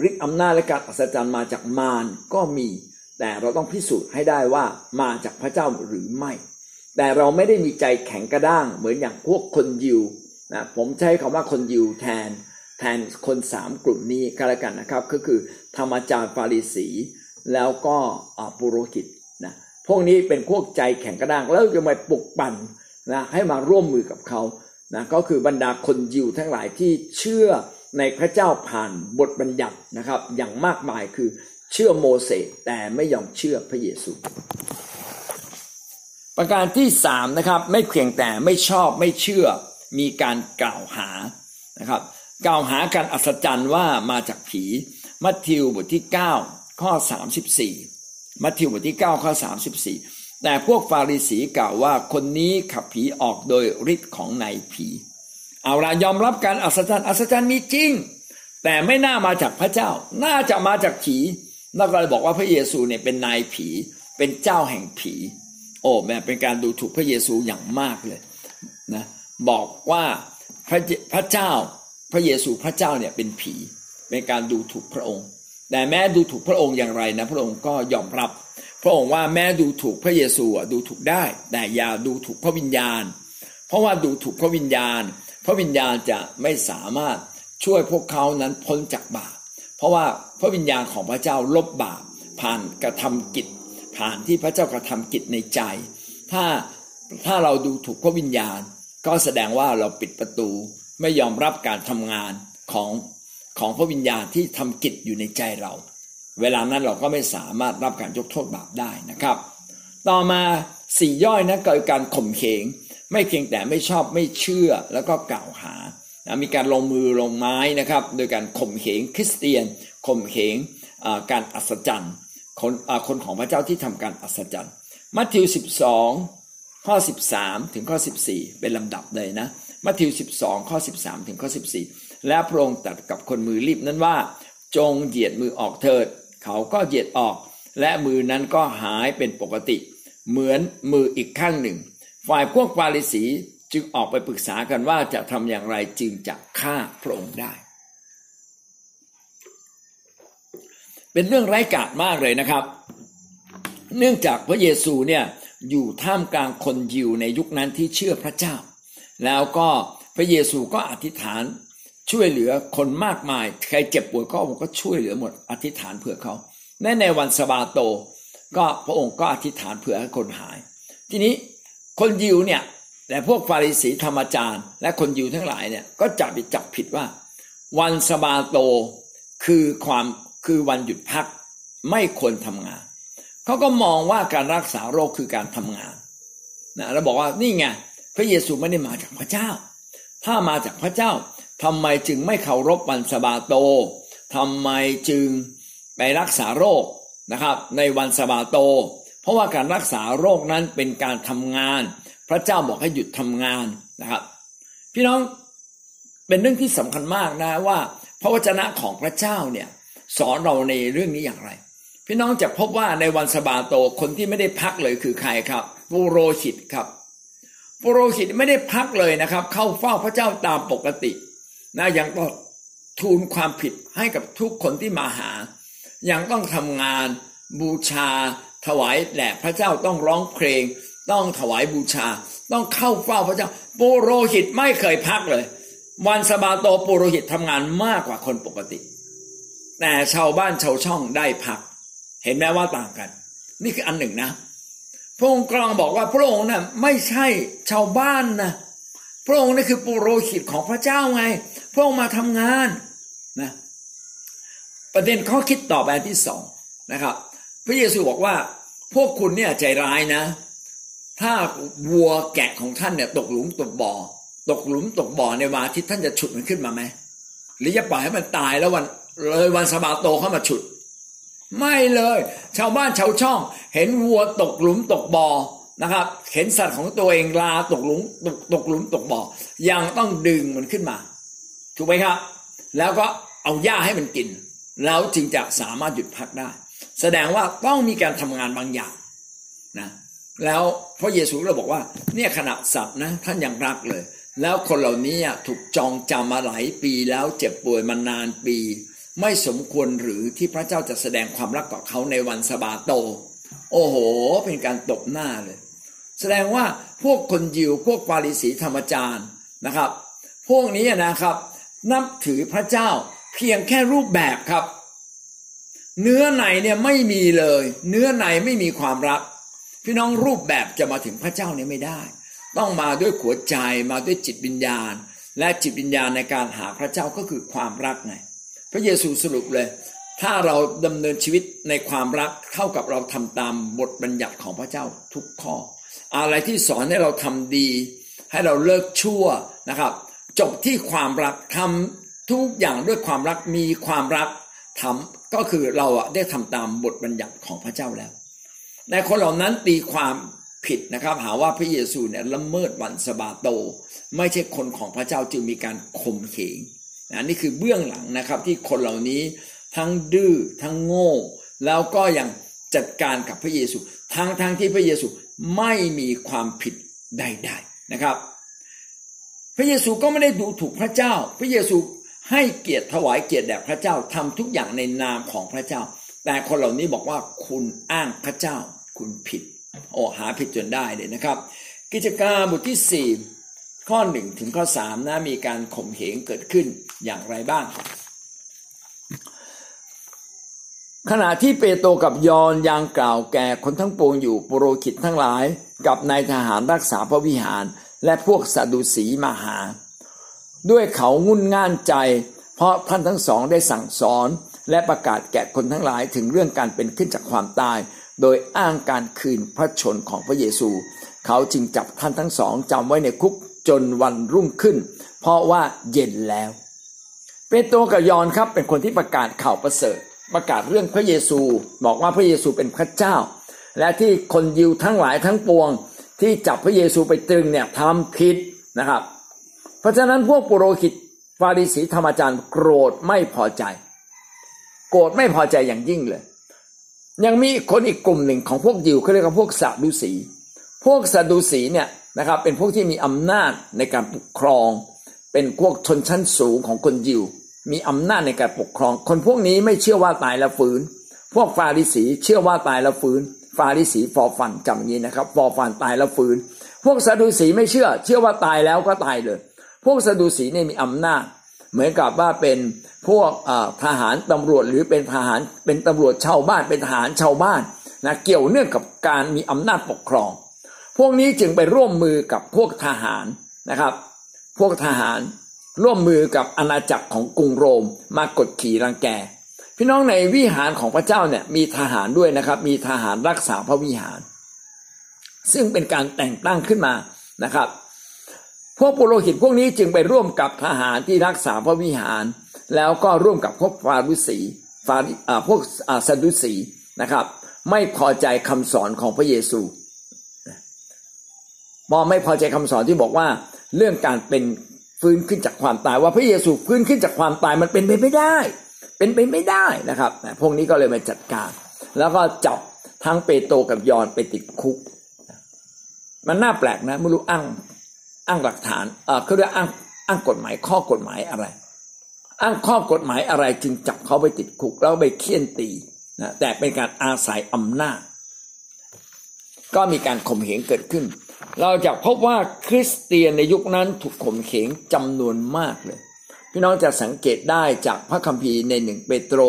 ฤทธิ์อำนาจและการอัศจรรย์มาจากมารก็มี แต่เราต้องพิสูจน์ให้ได้ว่ามาจากพระเจ้าหรือไม่ แต่เราไม่ได้มีใจแข็งกระด้างเหมือนอย่างพวกคนยิวนะผมใช้คำว่าคนยิวแทนแทนคนสามกลุ่มนี้ก็แล้วกันนะครับ ก็คือธรรมจารย์ฟาริสี แล้วก็ปุโรหิตนะพวกนี้เป็นพวกใจแข็งกระด้างแล้วจะมาปลุกปั่น นะให้มาร่วมมือกับเขานะก็คือบรรดาคนยิวทั้งหลายที่เชื่อในพระเจ้าผ่านบทบัญญัตินะครับ อย่างมากมายคือเชื่อโมเสสแต่ไม่ยอมเชื่อพระเยซู ประการที่สามนะครับไม่เพียงแต่ไม่ชอบไม่เชื่อมีการกล่าวหานะครับ กล่าวหาการอัศจรรย์ว่ามาจากผีมัทธิวบทที่ 9 ข้อ 34 มัทธิวบทที่ 9 ข้อ 34 แต่พวกฟาริสีกล่าวว่าคนนี้ขับผีออกโดยฤทธิ์ของนายผี เอาละยอมรับการอัศจรรย์อัศจรรย์มีจริง แต่ไม่น่ามาจากพระเจ้า น่าจะมาจากผีแล้วก็เลยบอกว่าพระเยซูเนี่ยเป็นนายผี เป็นเจ้าแห่งผี โอ้แม่เป็นการดูถูกพระเยซูอย่างมากเลยนะบอกว่าพพระพระเจ้าพระเยซูพระเจ้าเนี่ยเป็นผี เป็นการดูถูกพระองค์ แต่แม้ดูถูกพระองค์อย่างไรนะ พระองค์ก็ยอมรับ พระองค์ว่าแม้ดูถูกพระเยซูดูถูกได้ แต่อย่าดูถูกพระวิญญาณ เพราะว่าดูถูกพระวิญญาณ พระวิญญาณจะไม่สามารถช่วยพวกเขานั้นพ้นจากบาปเพราะว่าพระวิญญาณของพระเจ้าลบบาปผ่านกระทำกิจ ผ่านที่พระเจ้ากระทำกิจในใจ ถ้าถ้าเราดูถูกพระวิญญาณ ก็แสดงว่าเราปิดประตูไม่ยอมรับการทำงานของของพระวิญญาณที่ทำกิจอยู่ในใจเรา เวลานั้นเราก็ไม่สามารถรับการยกโทษบาปได้นะครับ ต่อมาสี่ย่อยนะเกิดการข่มเหงไม่เพียงแต่ไม่ชอบไม่เชื่อแล้วก็กล่าวหานะมีการลงมือลงไม้นะครับ โดยการข่มเหงคริสเตียนข่มเหงการอัศจรรย์คนคนของพระเจ้าที่ทำการอัศจรรย์ มัทธิว 12 ข้อ 13 ถึงข้อ 14 เป็นลำดับเลยนะ มัทธิว 12 ข้อ 13 ถึงข้อ 14 และพระองค์ตรัสกับคนมือรีบนั้นว่า จงเหยียดมือออกเถิด เขาก็เหยียดออก และมือนั้นก็หายเป็นปกติ เหมือนมืออีกข้างหนึ่ง ฝ่ายพวกฟาริสีจึงออกไปปรึกษากันว่าจะทำอย่างไรจึงจะฆ่าพระองค์ได้ เป็นเรื่องไร้กาจมากเลยนะครับ เนื่องจากพระเยซูเนี่ยอยู่ท่ามกลางคนยิวในยุคนั้นที่เชื่อพระเจ้า แล้วก็พระเยซูก็อธิษฐาน ช่วยเหลือคนมากมาย ใครเจ็บป่วยก็องค์ก็ช่วยเหลือหมดอธิษฐานเผื่อเขาแม้ในวันสบาโต ก็พระองค์ก็อธิษฐานเผื่อให้คนหาย ทีนี้คนยิวเนี่ยแต่พวกฟาริสีธรรมจารย์ และคนยิวทั้งหลายเนี่ยก็จับจับผิดว่า วันสบาโตคือความคือวันหยุดพักไม่ควรทำงานเขาก็มองว่าการรักษาโรคคือการทำงานนะแล้วบอกว่านี่ไงพระเยซูไม่ได้มาจากพระเจ้า ถ้ามาจากพระเจ้า ทำไมจึงไม่เคารพวันสบาโตทำไมจึงไปรักษาโรคนะครับ ในวันสบาโต เพราะว่าการรักษาโรคนั้นเป็นการทำงาน พระเจ้าบอกให้หยุดทำงานนะครับ พี่น้องเป็นเรื่องที่สำคัญมากนะว่า พระวจนะของพระเจ้าเนี่ยสอนเราในเรื่องนี้อย่างไร พี่น้องจะพบว่าในวันสบาโตคนที่ไม่ได้พักเลยคือใครครับปุโรหิตครับปุโรหิตไม่ได้พักเลยนะครับ เข้าเฝ้าพระเจ้าตามปกติ นะยังต้องทูลความผิดให้กับทุกคนที่มาหา ยังต้องทำงานบูชา ถวายแด่พระเจ้าต้องร้องเพลง ต้องถวายบูชา ต้องเข้าเฝ้าพระเจ้า ปุโรหิตไม่เคยพักเลย วันสบาโตปุโรหิตทำงานมากกว่าคนปกติ แต่ชาวบ้านชาวช่องได้พัก เห็นไหมว่าต่างกัน นี่คืออันหนึ่งนะพระองค์กลางบอกว่าพระองค์นะ่ะไม่ใช่ชาวบ้านนะพระองค์นี่คือปุโรหิตของพระเจ้าไง พระองค์มาทำงานนะประเด็นข้อคิดต่อไปที่สองนะครับ พระเยซูบอกว่าพวกคุณเนี่ยใจร้ายนะ ถ้าวัวแกะของท่านเนี่ยตกหลุมตกบ่อตกหลุมตกบ่อในวันอาทิตย์ท่านจะฉุดมันขึ้นมาไหมหรือจะปล่อยให้มันตายแล้ววันเลยวันสบาโตเข้ามาฉุด ไม่เลย ชาวบ้านชาวช่อง เห็นวัวตกหลุมตกบ่อนะครับ เห็นสัตว์ของตัวเองลาตกหลุมตกตกหลุมตกบ่อยังต้องดึงมันขึ้นมา ถูกไหมครับ แล้วก็เอาหญ้าให้มันกิน แล้วจึงจะสามารถหยุดพักได้ แสดงว่าต้องมีการทำงานบางอย่างนะแล้วพระเยซูเราบอกว่าเนี่ยขณะสัตว์นะท่านยังรักเลย แล้วคนเหล่านี้ถูกจองจำมาหลายปีแล้วเจ็บป่วยมานานปี ไม่สมควรหรือที่พระเจ้าจะแสดงความรักต่อเขาในวันสบาโต โอ้โห เป็นการตบหน้าเลย แสดงว่าพวกคนยิวพวกปาริสีธรรมจารย์นะครับ พวกนี้นะครับ นับถือพระเจ้า เพียงแค่รูปแบบครับ เนื้อในเนี่ยไม่มีเลย เนื้อในไม่มีความรัก พี่น้องรูปแบบจะมาถึงพระเจ้าเนี่ยไม่ได้ ต้องมาด้วยหัวใจมาด้วยจิตวิญญาณ และจิตวิญญาณในการหาพระเจ้าก็คือความรักไงพระเยซูสรุปเลย ถ้าเราดำเนินชีวิตในความรักเท่ากับเราทำตามบทบัญญัติของพระเจ้าทุกข้อ อะไรที่สอนให้เราทำดี ให้เราเลิกชั่วนะครับ จบที่ความรักทำทุกอย่างด้วยความรักมีความรักทำก็คือเราอะได้ทำตามบทบัญญัติของพระเจ้าแล้วในคนเหล่านั้นตีความผิดนะครับหาว่าพระเยซูเนี่ยละเมิดวันสบาโต ไม่ใช่คนของพระเจ้าจึงมีการข่มเหงนนี่คือเบื้องหลังนะครับที่คนเหล่านี้ทั้งดื้อทั้งโง่ แล้วก็ยังจัดการกับพระเยซูทั้งทั้งที่พระเยซูไม่มีความผิดใดๆนะครับ พระเยซูก็ไม่ได้ดูถูกพระเจ้า พระเยซูให้เกียรติถวายเกียรติแด่พระเจ้าทำทุกอย่างในนามของพระเจ้า แต่คนเหล่านี้บอกว่าคุณอ้างพระเจ้า คุณผิด โอ้หาผิดจนได้เลยนะครับ กิจการบทที่สี่ข้อหนึ่งถึงข้อสามนะมีการข่มเหงเกิดขึ้นอย่างไรบ้าง ขณะที่เปโตรกับยอนยังกล่าวแก่คนทั้งปวงอยู่ปุโรหิตทั้งหลาย กับนายทหารรักษาพระวิหาร และพวกสดุสีมาหา ด้วยเขางุ่นง่านใจ เพราะท่านทั้งสองได้สั่งสอนและประกาศแก่คนทั้งหลายถึงเรื่องการเป็นขึ้นจากความตาย โดยอ้างการคืนพระชนของพระเยซู เขาจึงจับท่านทั้งสองจำไว้ในคุกจนวันรุ่งขึ้น เพราะว่าเย็นแล้ว เปโตรกับยอนครับเป็นคนที่ประกาศข่าวประเสริฐ ประกาศเรื่องพระเยซู บอกว่าพระเยซูเป็นพระเจ้า และที่คนยิวทั้งหลายทั้งปวง ที่จับพระเยซูไปตรึงเนี่ยทำผิดนะครับ เพราะฉะนั้นพวกปุโรหิตฟาริสีธรรมจารย์โกรธไม่พอใจ โกรธไม่พอใจอย่างยิ่งเลย ยังมีคนอีกกลุ่มหนึ่งของพวกยิวเขาเรียกว่าพวกซาดูสี พวกซาดูสีเนี่ยนะครับ เป็นพวกที่มีอำนาจในการปกครอง เป็นพวกชนชั้นสูงของคนยิว มีอำนาจในการปกครอง คนพวกนี้ไม่เชื่อว่าตายแล้วฟื้น พวกฟาริสีเชื่อว่าตายแล้วฟื้น ฟาริสีฟอฟันจำนี้นะครับฟอฟันตายแล้วฟื้น พวกซาดูสีไม่เชื่อ เชื่อว่าตายแล้วก็ตายเลย พวกซาดูสีเนี่ยมีอำนาจ เหมือนกับว่าเป็นพวกทหารตำรวจหรือเป็นทหารเป็นตำรวจชาวบ้านเป็นทหารชาวบ้านนะเกี่ยวเนื่องกับการมีอำนาจปกครอง พวกนี้จึงไปร่วมมือกับพวกทหารนะครับ พวกทหารร่วมมือกับอาณาจักรของกรุงโรมมากดขี่รังแก พี่น้องในวิหารของพระเจ้าเนี่ยมีทหารด้วยนะครับ มีทหารรักษาพระวิหาร ซึ่งเป็นการแต่งตั้งขึ้นมานะครับ พวกปุโรหิตพวกนี้จึงไปร่วมกับทหารที่รักษาพระวิหาร แล้วก็ร่วมกับพวกฟารุสีฟาพวกซาดุสีนะครับ ไม่พอใจคำสอนของพระเยซูพอไม่พอใจคำสอนที่บอกว่าเรื่องการเป็นฟื้นขึ้นจากความตายว่าพระเยซูฟื้นขึ้นจากความตายมันเป็นไปไม่ได้ เป็นไปไม่ได้นะครับพวกนี้ก็เลยมาจัดการ แล้วก็จับทั้งเปโตกับยอนไปติดคุก มันน่าแปลกนะไม่รู้อ้างอ้างหลักฐานเออเขาเรียกอ้างอ้างกฎหมายข้อกฎหมายอะไร อ้างข้อกฎหมายอะไรจึงจับเขาไปติดคุกแล้วไปเคี่ยนตีนะแต่เป็นการอาศัยอำนาจ ก็มีการข่มเหงเกิดขึ้น เราจะพบว่าคริสเตียนในยุคนั้นถูกข่มเหงจำนวนมากเลย พี่น้องจะสังเกตได้จากพระคัมภีร์ในหนึ่งเปโตร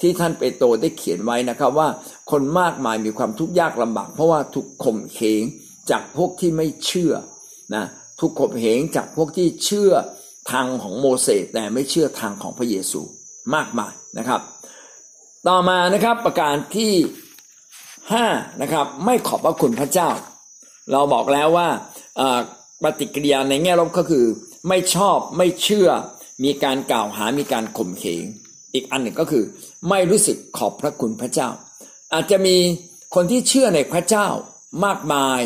ที่ท่านเปโตรได้เขียนไว้นะครับว่าคนมากมายมีความทุกข์ยากลำบาก เพราะว่าถูกข่มเหงจากพวกที่ไม่เชื่อนะถูกข่มเหงจากพวกที่เชื่อทางของโมเสสแต่ไม่เชื่อทางของพระเยซูมากมายนะครับ ต่อมานะครับประการที่ห้านะครับไม่ขอบพระคุณพระเจ้า เราบอกแล้วว่าปฏิกิริยาในแง่ลบก็คือ ไม่ชอบไม่เชื่อ มีการกล่าวหามีการข่มเหงอีกอันหนึ่งก็คือ ไม่รู้สึกขอบพระคุณพระเจ้า อาจจะมีคนที่เชื่อในพระเจ้ามากมาย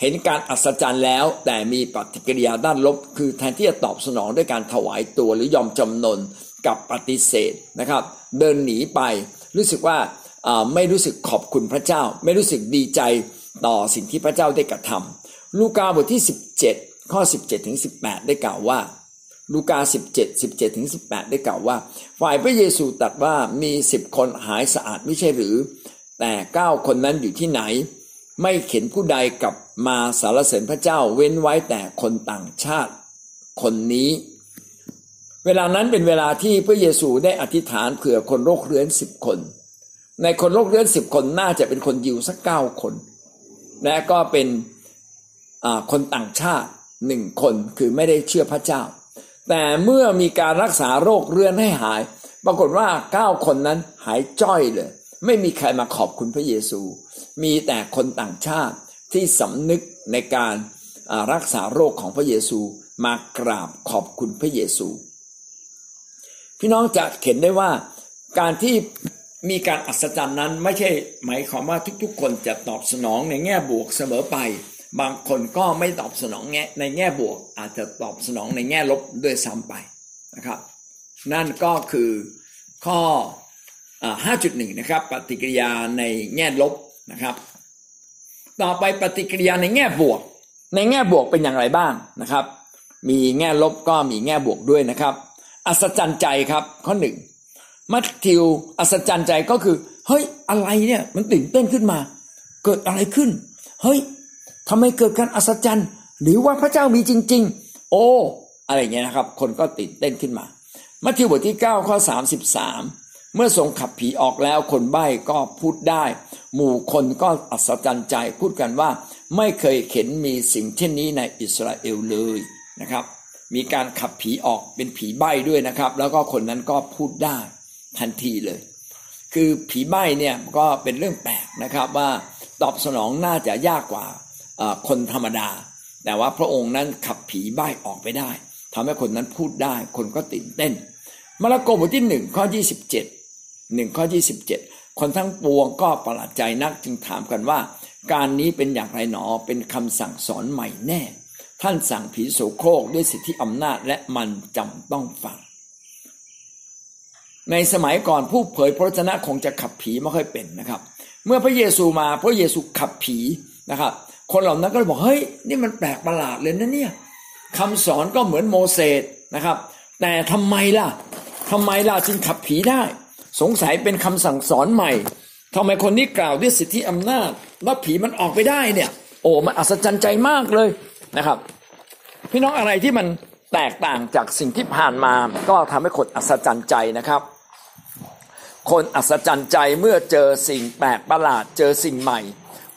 เห็นการอัศจรรย์แล้ว แต่มีปฏิกิริยาด้านลบ คือแทนที่จะตอบสนองด้วยการถวายตัวหรือยอมจำนนกับปฏิเสธนะครับ เดินหนีไปรู้สึกว่าไม่รู้สึกขอบคุณพระเจ้า ไม่รู้สึกดีใจต่อสิ่งที่พระเจ้าได้กระทำลูกาบทที่ 17 ข้อ 17ถึง18 ได้กล่าวว่า ลูกา 17 17ถึง18 ได้กล่าวว่า ฝ่ายพระเยซูตรัสว่ามีสิบคนหายสะอาดไม่ใช่หรือ แต่เก้าคนนั้นอยู่ที่ไหน ไม่เข็นผู้ใดกลับมาสารเสริญพระเจ้าเว้นไว้แต่คนต่างชาติคนนี้ เวลานั้นเป็นเวลาที่พระเยซูได้อธิษฐานเผื่อคนโรคเรื้อนสิบคน ในคนโรคเรื้อนสิบคนน่าจะเป็นคนยิวสักเก้าคน และก็เป็นคนต่างชาติหนึ่งคนคือไม่ได้เชื่อพระเจ้า แต่เมื่อมีการรักษาโรคเรื้อนให้หาย ปรากฏว่าเก้าคนนั้นหายจ้อยเลย ไม่มีใครมาขอบคุณพระเยซู มีแต่คนต่างชาติที่สำนึกในการรักษาโรคของพระเยซูมากราบขอบคุณพระเยซู พี่น้องจะเห็นได้ว่าการที่มีการอัศจรรย์นั้นไม่ใช่หมายความว่าทุกๆ คนจะตอบสนองในแง่บวกเสมอไป บางคนก็ไม่ตอบสนองแง่ในแง่บวก อาจจะตอบสนองในแง่ลบด้วยซ้ำไปนะครับ นั่นก็คือข้อ 5.1 นะครับ ปฏิกิริยาในแง่ลบนะครับ ต่อไปปฏิกิริยาในแง่บวก ในแง่บวกเป็นอย่างไรบ้างนะครับ มีแง่ลบก็มีแง่บวกด้วยนะครับ อัศจรรย์ใจครับข้อหนึ่งมัทธิวอัศจรรย์ใจก็คือ เฮ้ยอะไรเนี่ยมันตื่นเต้นขึ้นมา เกิดอะไรขึ้น เฮ้ย ทำไมเกิดการอัศจรรย์หรือว่าพระเจ้ามีจริง ๆ โอ้ อะไรเงี้ยนะครับ คนก็ตื่นเต้นขึ้นมา มัทธิวบทที่ 9 ข้อ 33 เมื่อทรงขับผีออกแล้วคนใบ้ก็พูดได้ หมู่คนก็อัศจรรย์ใจพูดกันว่าไม่เคยเห็นมีสิ่งเช่นนี้ในอิสราเอลเลยนะครับ มีการขับผีออกเป็นผีใบ้ด้วยนะครับ แล้วก็คนนั้นก็พูดได้ทันทีเลย คือผีใบ้เนี่ยก็เป็นเรื่องแปลกนะครับว่าตอบสนองน่าจะยากกว่า คนธรรมดา แต่ว่าพระองค์นั้นขับผีใบ้ออกไปได้ทำให้คนนั้นพูดได้ คนก็ตื่นเต้นมาระโกบทที่หนึ่งข้อยี่สิบเจ็ดหนึ่งข้อยี่สิบเจ็ดคนทั้งปวงก็ประหลาดใจนักจึงถามกันว่า การนี้เป็นอย่างไรหนอเป็นคำสั่งสอนใหม่แน่ ท่านสั่งผีโสโครกด้วยสิทธิอำนาจและมันจำต้องฟังในสมัยก่อนผู้เผยพระชนะคงจะขับผีไม่ค่อยเป็นนะครับ เมื่อพระเยซูมาพระเยซูขับผี นะครับ คนเหล่านั้นก็เลยบอกเฮ้ยนี่มันแปลกประหลาดเลยนะเนี่ยคำสอนก็เหมือนโมเสสนะครับ แต่ทำไมล่ะทำไมล่ะจึงขับผีได้ สงสัยเป็นคำสั่งสอนใหม่ทำไมคนนี้กล่าวด้วยสิทธิอำนาจว่าผีมันออกไปได้เนี่ย โอ้มันอัศจรรย์ใจมากเลยนะครับ พี่น้องอะไรที่มันแตกต่างจากสิ่งที่ผ่านมา ก็ทำให้คนอัศจรรย์ใจนะครับ คนอัศจรรย์ใจเมื่อเจอสิ่งแปลกประหลาดเจอสิ่งใหม่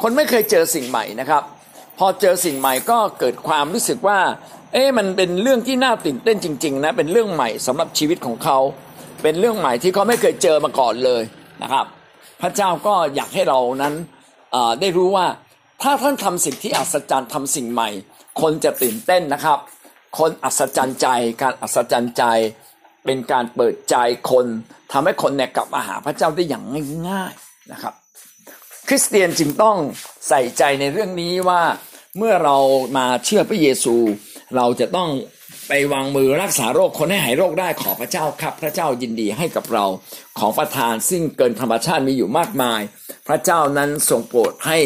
คนไม่เคยเจอสิ่งใหม่นะครับ พอเจอสิ่งใหม่ก็เกิดความรู้สึกว่า เอ๊ะมันเป็นเรื่องที่น่าตื่นเต้นจริงๆนะเป็นเรื่องใหม่สำหรับชีวิตของเขาเป็นเรื่องใหม่ที่เขาไม่เคยเจอมาก่อนเลยนะครับ พระเจ้าก็อยากให้เรานั้นได้รู้ว่าถ้าท่านทำสิ่งที่อัศจรรย์ทำสิ่งใหม่ คนจะตื่นเต้นนะครับ คนอัศจรรย์ใจ การอัศจรรย์ใจ เป็นการเปิดใจคนทำให้คนเนี่ยกลับมาหาพระเจ้าได้อย่างง่ายๆนะครับ คริสเตียนจึงต้องใส่ใจในเรื่องนี้ว่าเมื่อเรามาเชื่อพระเยซู เราจะต้องไปวางมือรักษาโรคคนให้หายโรคได้ขอพระเจ้าครับ พระเจ้ายินดีให้กับเราของประทานซึ่งเกินธรรมชาติมีอยู่มากมาย พระเจ้านั้นทรงโปรดให้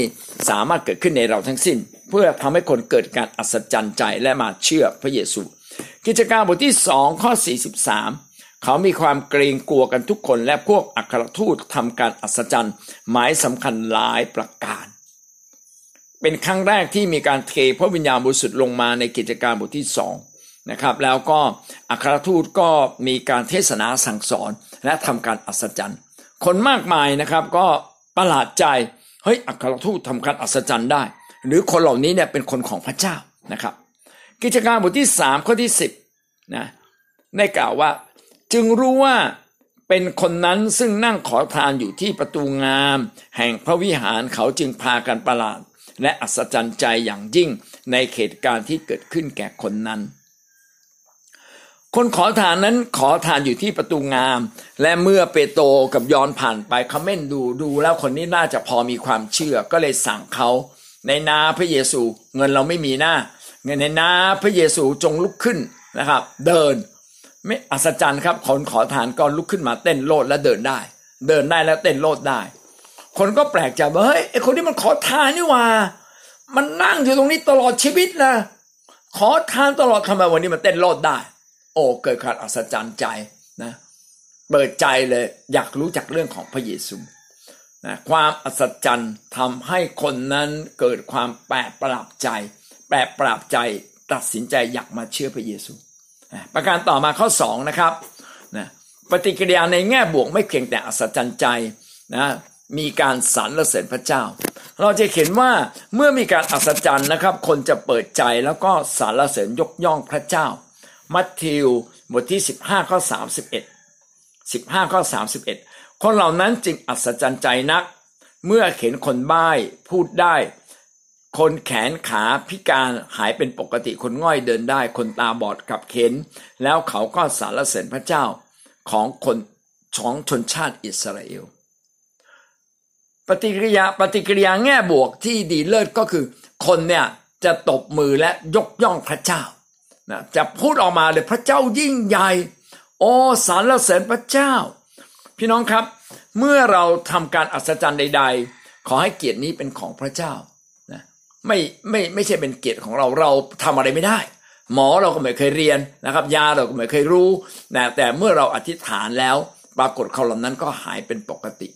สามารถเกิดขึ้นในเราทั้งสิ้น เพื่อทำให้คนเกิดการอัศจรรย์ใจและมาเชื่อพระเยซู กิจการบทที่สองข้อ43 เขามีความเกรงกลัวกันทุกคนและพวกอัครทูตทำการอัศจรรย์ หมายสำคัญหลายประการ เป็นครั้งแรกที่มีการเทพระวิญญาณบริสุทธิ์ลงมาในกิจการบทที่สองนะครับ แล้วก็อัครทูตก็มีการเทศนาสั่งสอนและทำการอัศจรรย์ คนมากมายนะครับก็ประหลาดใจเฮ้ยอัครทูตทำการอัศจรรย์ได้ หรือคนเหล่านี้เนี่ยเป็นคนของพระเจ้านะครับ กิจการบทที่สามข้อที่สิบนะได้กล่าวว่า จึงรู้ว่าเป็นคนนั้นซึ่งนั่งขอทานอยู่ที่ประตูงาม แห่งพระวิหารเขาจึงพากันประหลาด และอัศจรรย์ใจอย่างยิ่งในเหตุการณ์ที่เกิดขึ้นแก่คนนั้น คนขอทานนั้นขอทานอยู่ที่ประตูงาม และเมื่อเปโตรกับยอนผ่านไปเขาเม่นดูดูแล้วคนนี้น่าจะพอมีความเชื่อก็เลยสั่งเขาในนาพระเยซูเงินเราไม่มีหน้าเงินในนาพระเยซูจงลุกขึ้นนะครับ เดิน ไม่อัศจรรย์ครับคนขอทานก็ลุกขึ้นมาเต้นโลดและเดินได้ เดินได้แล้วเต้นโลดได้ คนก็แปลกใจว่าเฮ้ยไอคนที่มันขอทานนี่ว่า มันนั่งอยู่ตรงนี้ตลอดชีวิตนะขอทานตลอดทำไมวันนี้มันเต้นโลดได้ โอ้เกิดการอัศจรรย์ใจนะเปิดใจเลยอยากรู้จักเรื่องของพระเยซูนะความอัศจรรย์ทำให้คนนั้นเกิดความแปลกประหลาดใจ แปลกประหลาดใจตัดสินใจอยากมาเชื่อพระเยซู ประการต่อมาข้อสองนะครับนะปฏิกิริยาในแง่บวกไม่เพียงแต่อัศจรรย์ใจนะมีการสรรเสริญพระเจ้า เราจะเห็นว่าเมื่อมีการอัศจรรย์นะครับ คนจะเปิดใจแล้วก็สรรเสริญยกย่องพระเจ้า มัทธิวบทที่ 15ข้อ31 15ข้อ31 คนเหล่านั้นจึงอัศจรรย์ใจนัก เมื่อเห็นคนบ้ายพูดได้ คนแขนขาพิการหายเป็นปกติคนง่อยเดินได้ คนตาบอดกับเข็น แล้วเขาก็สรรเสริญพระเจ้าของคนของชนชาติอิสราเอลปฏิกิริยาปฏิกิริยาแง่บวกที่ดีเลิศก็คือ คนเนี่ยจะตบมือและยกย่องพระเจ้านะจะพูดออกมาเลยพระเจ้ายิ่งใหญ่ โอ้สารเสริญพระเจ้า พี่น้องครับ เมื่อเราทำการอัศจรรย์ใด ๆ ขอให้เกียรตินี้เป็นของพระเจ้า ไม่ไม่ไม่ใช่เป็นเกียรติของเราเราทำอะไรไม่ได้ หมอเราก็ไม่เคยเรียนนะครับ ยาเราก็ไม่เคยรู้นะแต่เมื่อเราอธิษฐานแล้ว ปรากฏเขาเหล่านั้นก็หายเป็นปกติ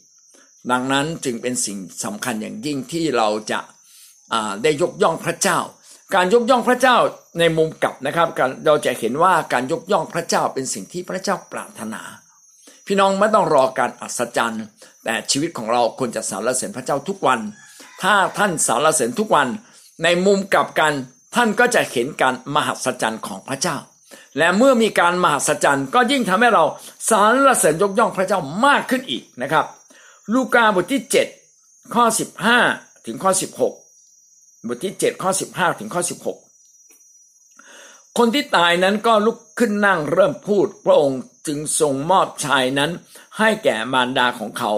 ดังนั้นจึงเป็นสิ่งสำคัญอย่างยิ่งที่เราจะได้ยกย่องพระเจ้า การยกย่องพระเจ้าในมุมกลับนะครับ เราจะเห็นว่าการยกย่องพระเจ้าเป็นสิ่งที่พระเจ้าปรารถนา พี่น้องไม่ต้องรอการอัศจรรย์ แต่ชีวิตของเราควรจะสรรเสริญพระเจ้าทุกวัน ถ้าท่านสรรเสริญทุกวัน ในมุมกลับกันท่านก็จะเห็นการมหัศจรรย์ของพระเจ้า และเมื่อมีการมหัศจรรย์ก็ยิ่งทำให้เราสรรเสริญยกย่องพระเจ้ามากขึ้นอีกนะครับ ลูกาบทที่ 7 ข้อ 15 ถึงข้อ 16 บทที่ 7 ข้อ 15 ถึงข้อ 16 คนที่ตายนั้นก็ลุกขึ้นนั่งเริ่มพูด พระองค์จึงทรงมอบชายนั้นให้แก่มารดาของเขา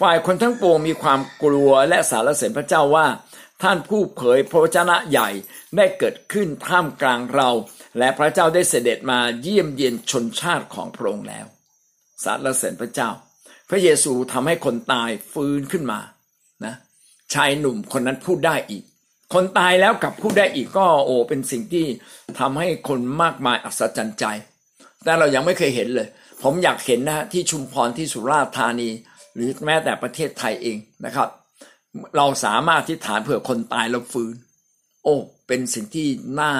ฝ่ายคนทั้งปวงมีความกลัวและสารเสริญพระเจ้าว่า ท่านผู้เผยพระวจนะใหญ่ได้เกิดขึ้นท่ามกลางเรา และพระเจ้าได้เสด็จมาเยี่ยมเยียนชนชาติของพระองค์แล้ว สารเสริญพระเจ้า พระเยซูทำให้คนตายฟื้นขึ้นมานะชายหนุ่มคนนั้นพูดได้อีก คนตายแล้วกลับพูดได้อีกก็โอ้เป็นสิ่งที่ทำให้คนมากมายอัศจรรย์ใจ แต่เรายังไม่เคยเห็นเลย ผมอยากเห็นนะที่ชุมพรที่สุราษฎร์ธานี หรือแม้แต่ประเทศไทยเองนะครับ เราสามารถที่ฐานเผื่อคนตายแล้วฟื้น โอ้ เป็นสิ่งที่น่า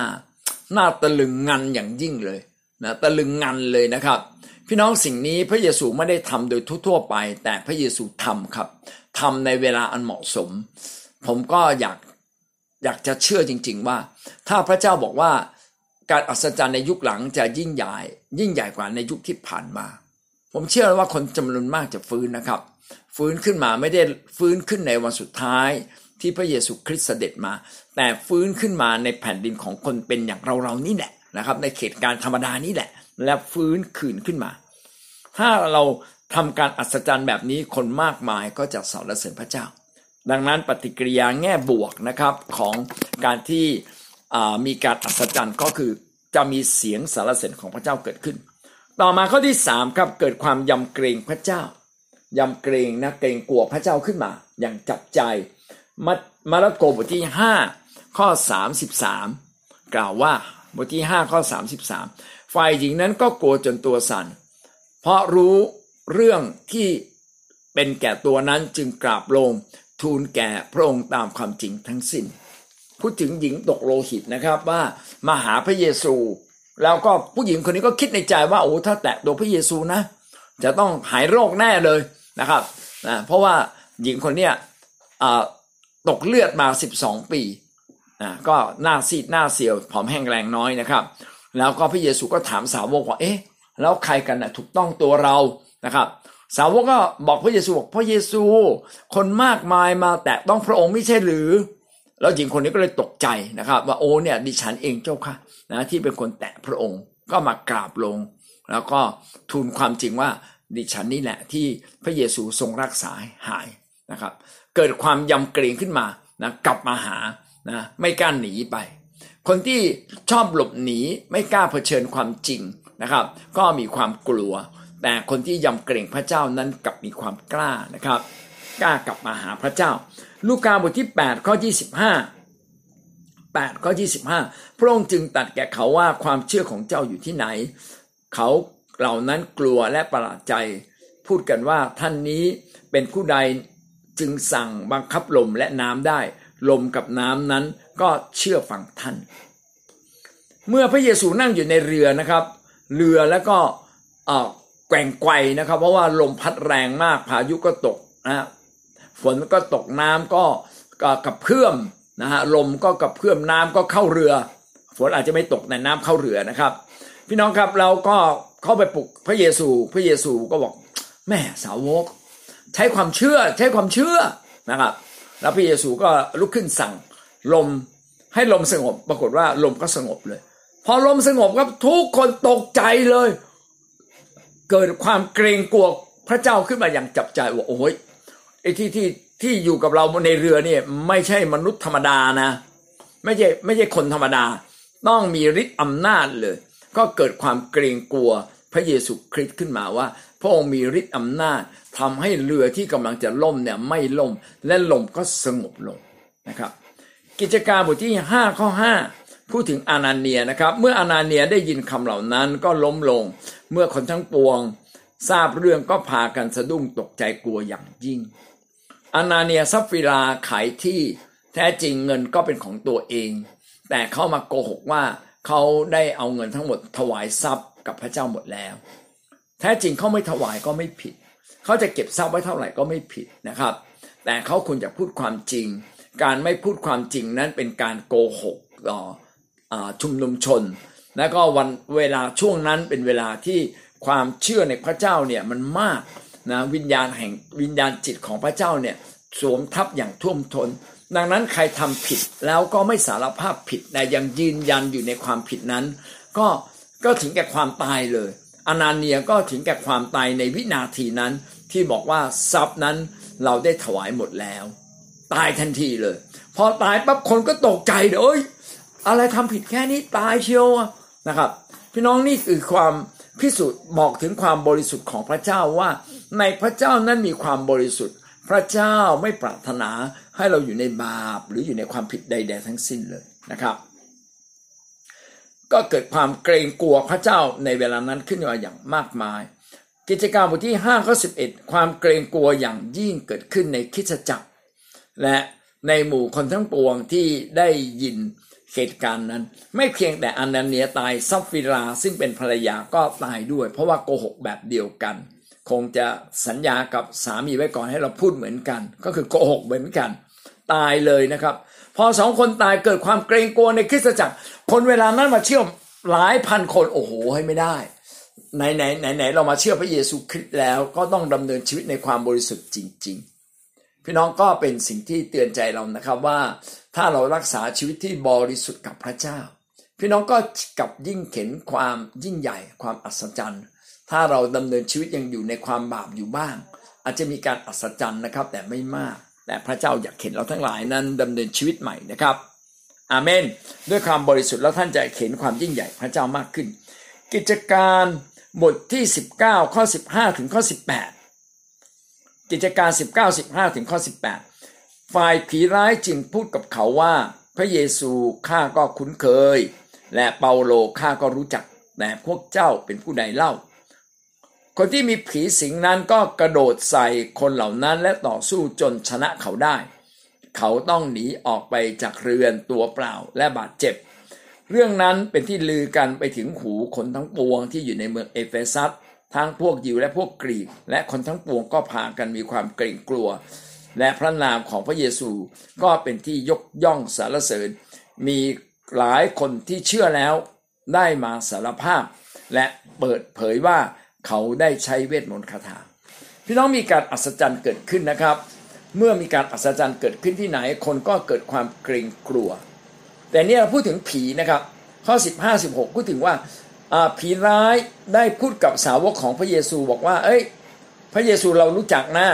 น่าตะลึงงันอย่างยิ่งเลยนะตะลึงงันเลยนะครับ พี่น้องสิ่งนี้พระเยซูไม่ได้ทำโดยทั่วๆไป แต่พระเยซูทำครับทำในเวลาอันเหมาะสม ผมก็อยากอยากจะเชื่อจริง ๆ ว่า ถ้าพระเจ้าบอกว่าการอัศจรรย์ในยุคหลังจะยิ่งใหญ่ ยิ่งใหญ่กว่าในยุคที่ผ่านมา ผมเชื่อว่าคนจำนวนมากจะฟื้นนะครับ ฟื้นขึ้นมาไม่ได้ฟื้นขึ้นในวันสุดท้ายที่พระเยซูคริสต์เสด็จมา แต่ฟื้นขึ้นมาในแผ่นดินของคนเป็นอย่างเราเรานี่แหละนะครับ ในเขตการธรรมดานี่แหละ และฟื้นคืนขึ้นมา ถ้าเราทำการอัศจรรย์แบบนี้คนมากมายก็จะสรรเสริญพระเจ้า ดังนั้นปฏิกิริยาแง่บวกนะครับของการที่มีการอัศจรรย์ก็คือจะมีเสียงสรรเสริญของพระเจ้าเกิดขึ้น ต่อมาข้อที่สามครับเกิดความยำเกรงพระเจ้ายำเกรงนะเกรงกลัวพระเจ้าขึ้นมา อย่างจับใจมามาระโกบทที่ห้าข้อสามสิบสามกล่าวว่าบทที่ห้าข้อสามสิบสามฝ่ายหญิงนั้นก็กลัวจนตัวสัน่นเพราะรู้เรื่องที่เป็นแก่ตัวนั้นจึงกราบลงทูลแก่พระองค์ตามความจริงทั้งสิ้น พูดถึงหญิงตกโลหิตนะครับว่ามาหาพระเยซู แล้วก็ผู้หญิงคนนี้ก็คิดในใจว่าโอ้ถ้าแตะตัวพระเยซูนะ จะต้องหายโรคแน่เลยนะครับนะเพราะว่าหญิงคนเนี้ยตกเลือดมา 12 ปีนะก็หน้าซีดหน้าเสียวผอมแห้งแรงน้อยนะครับ แล้วก็พระเยซูก็ถามสาวกว่าเอ๊ะแล้วใครกันนะถูกต้องตัวเรานะครับ สาวกก็บอกพระเยซูบอกพระเยซู คนมากมายมาแต่ต้องพระองค์ไม่ใช่หรือ แล้วหญิงคนนี้ก็เลยตกใจนะครับ ว่าโอ้เนี่ยดิฉันเองเจ้าค่ะนะที่เป็นคนแตะพระองค์ก็มากราบลง แล้วก็ทูลความจริงว่าดิฉันนี่แหละที่พระเยซูทรงรักษาหายนะครับ เกิดความยำเกรงขึ้นมานะกลับมาหานะไม่กล้าหนีไป คนที่ชอบหลบหนีไม่กล้าเผชิญความจริงนะครับ ก็มีความกลัว แต่คนที่ยำเกรงพระเจ้านั้นกลับมีความกล้านะครับ กล้ากลับมาหาพระเจ้า ลูกาบทที่ 8 ข้อ25 8 ข้อ25พระองค์จึงตัดแก่เขาว่าความเชื่อของเจ้าอยู่ที่ไหน เขาเหล่านั้นกลัวและประหลาดใจ พูดกันว่าท่านนี้เป็นผู้ใดจึงสั่งบังคับลมและน้ำได้ ลมกับน้ำนั้นก็เชื่อฟังท่าน เมื่อพระเยซูนั่งอยู่ในเรือนะครับ เรือแล้วก็แกว่งไกวนะครับ เพราะว่าลมพัดแรงมากพายุก็ตกนะ ฝนก็ตกน้ำก็กับเพื่อมนะฮะลมก็กับเพื่อมน้ำก็เข้าเรือ ฝนอาจจะไม่ตกในน้ำเข้าเรือนะครับ พี่น้องครับเราก็เข้าไปปลุกพระเยซู พระเยซูก็บอกแม่สาวก ใช้ความเชื่อใช้ความเชื่อนะครับ แล้วพระเยซูก็ลุกขึ้นสั่งลมให้ลมสงบ ปรากฏว่าลมก็สงบเลย พอลมสงบครับทุกคนตกใจเลย เกิดความเกรงกลัวพระเจ้าขึ้นมาอย่างจับใจว่าโอ้ย ไอ้ที่ที่ที่อยู่กับเราในเรือเนี่ยไม่ใช่มนุษย์ธรรมดานะ ไม่ใช่ไม่ใช่คนธรรมดา ต้องมีฤทธิ์อำนาจเลย ก็เกิดความเกรงกลัวพระเยซูคริสต์ขึ้นมาว่า พระองค์มีฤทธิ์อำนาจทำให้เรือที่กำลังจะล่มเนี่ยไม่ล่ม และลมก็สงบลงนะครับ กิจการบทที่ 5 ข้อ 5 พูดถึงอานาเนียนะครับ เมื่ออานาเนียได้ยินคำเหล่านั้นก็ล้มลง เมื่อคนทั้งปวง ทราบเรื่องก็พากันสะดุ้งตกใจกลัวอย่างยิ่ง อานาเนียซัฟฟิราขายที่แท้จริงเงินก็เป็นของตัวเอง แต่เขามาโกหกว่าเขาได้เอาเงินทั้งหมดถวายทรัพย์กับพระเจ้าหมดแล้ว แท้จริงเขาไม่ถวายก็ไม่ผิด เขาจะเก็บทรัพย์ไว้เท่าไหร่ก็ไม่ผิดนะครับ แต่เขาควรจะพูดความจริง การไม่พูดความจริงนั้นเป็นการโกหกต่อชุมนุมชน และก็วันเวลาช่วงนั้นเป็นเวลาที่ความเชื่อในพระเจ้าเนี่ยมันมาก นะวิญญาณแห่งวิญญาณจิตของพระเจ้าเนี่ยสวมทับอย่างท่วมทนดังนั้นใครทำผิดแล้วก็ไม่สารภาพผิดแต่ยังยืนยันอยู่ในความผิดนั้น ก็ก็ถึงแก่ความตายเลย อนาเนียก็ถึงแก่ความตายในวินาทีนั้น ที่บอกว่าทรัพย์นั้นเราได้ถวายหมดแล้ว ตายทันทีเลย พอตายปั๊บคนก็ตกใจเลยอะไรทำผิดแค่นี้ตายเชียวนะครับ พี่น้องนี่คือความพิสูจน์บอกถึงความบริสุทธิ์ของพระเจ้าว่า ในพระเจ้านั้นมีความบริสุทธิ์ พระเจ้าไม่ปรารถนาให้เราอยู่ในบาปหรืออยู่ในความผิดใด ๆ ทั้งสิ้นเลยนะครับ ก็เกิดความเกรงกลัวพระเจ้าในเวลานั้นขึ้นมาอย่างมากมาย กิจการบทที่5ข้อ11 ความเกรงกลัวอย่างยิ่งเกิดขึ้นในคิดจักร และในหมู่คนทั้งปวงที่ได้ยินเหตุการณ์นั้น ไม่เพียงแต่อนาเนียตายซัฟฟิราซึ่งเป็นภรรยาก็ตายด้วย เพราะว่าโกหกแบบเดียวกัน คงจะสัญญากับสามีไว้ก่อนให้เราพูดเหมือนกัน ก็คือโกหกเหมือนกัน ตายเลยนะครับ พอสองคนตายเกิดความเกรงกลัวในคริสตจักร คนเวลานั้นมาเชื่อหลายพันคนโอ้โหให้ไม่ได้ไหนไหนไหนไหนเรามาเชื่อพระเยซูคริสต์แล้วก็ต้องดำเนินชีวิตในความบริสุทธิ์จริง ๆ พี่น้องก็เป็นสิ่งที่เตือนใจเรานะครับว่าถ้าเรารักษาชีวิตที่บริสุทธิ์กับพระเจ้า พี่น้องก็กับยิ่งเห็นความยิ่งใหญ่ความอัศจรรย์ ถ้าเราดำเนินชีวิตยังอยู่ในความบาปอยู่บ้าง อาจจะมีการอัศจรรย์นะครับ แต่ไม่มาก แต่พระเจ้าอยากเห็นเราทั้งหลายนั้นดำเนินชีวิตใหม่นะครับอาเมน ด้วยความบริสุทธิ์แล้วท่านจะเห็นความยิ่งใหญ่พระเจ้ามากขึ้น กิจการบทที่ 19 ข้อ 15 ถึงข้อ 18 กิจการ 19 15 ถึงข้อ 18 ฝ่ายผีร้ายจึงพูดกับเขาว่า พระเยซูข้าก็คุ้นเคย และเปาโลข้าก็รู้จักแต่พวกเจ้าเป็นผู้ใดเล่า คนที่มีผีสิงนั้นก็กระโดดใส่คนเหล่านั้นและต่อสู้จนชนะเขาได้ เขาต้องหนีออกไปจากเรือนตัวเปล่าและบาดเจ็บ เรื่องนั้นเป็นที่ลือกันไปถึงหูคนทั้งปวงที่อยู่ในเมืองเอเฟซัสทั้งพวกยิวและพวกกรีก และคนทั้งปวงก็พากันมีความเกรงกลัว และพระนามของพระเยซูก็เป็นที่ยกย่องสรรเสริญ มีหลายคนที่เชื่อแล้วได้มาสารภาพ และเปิดเผยว่า เขาได้ใช้เวทมนต์คาถา พี่น้องมีการอัศจรรย์เกิดขึ้นนะครับ เมื่อมีการอัศจรรย์เกิดขึ้นที่ไหน คนก็เกิดความเกรงกลัว แต่นี่เราพูดถึงผีนะครับ ข้อ 15 16พูดถึงว่าผีร้ายได้พูดกับสาวกของพระเยซูบอกว่า เอ้ย พระเยซูเรารู้จักนะ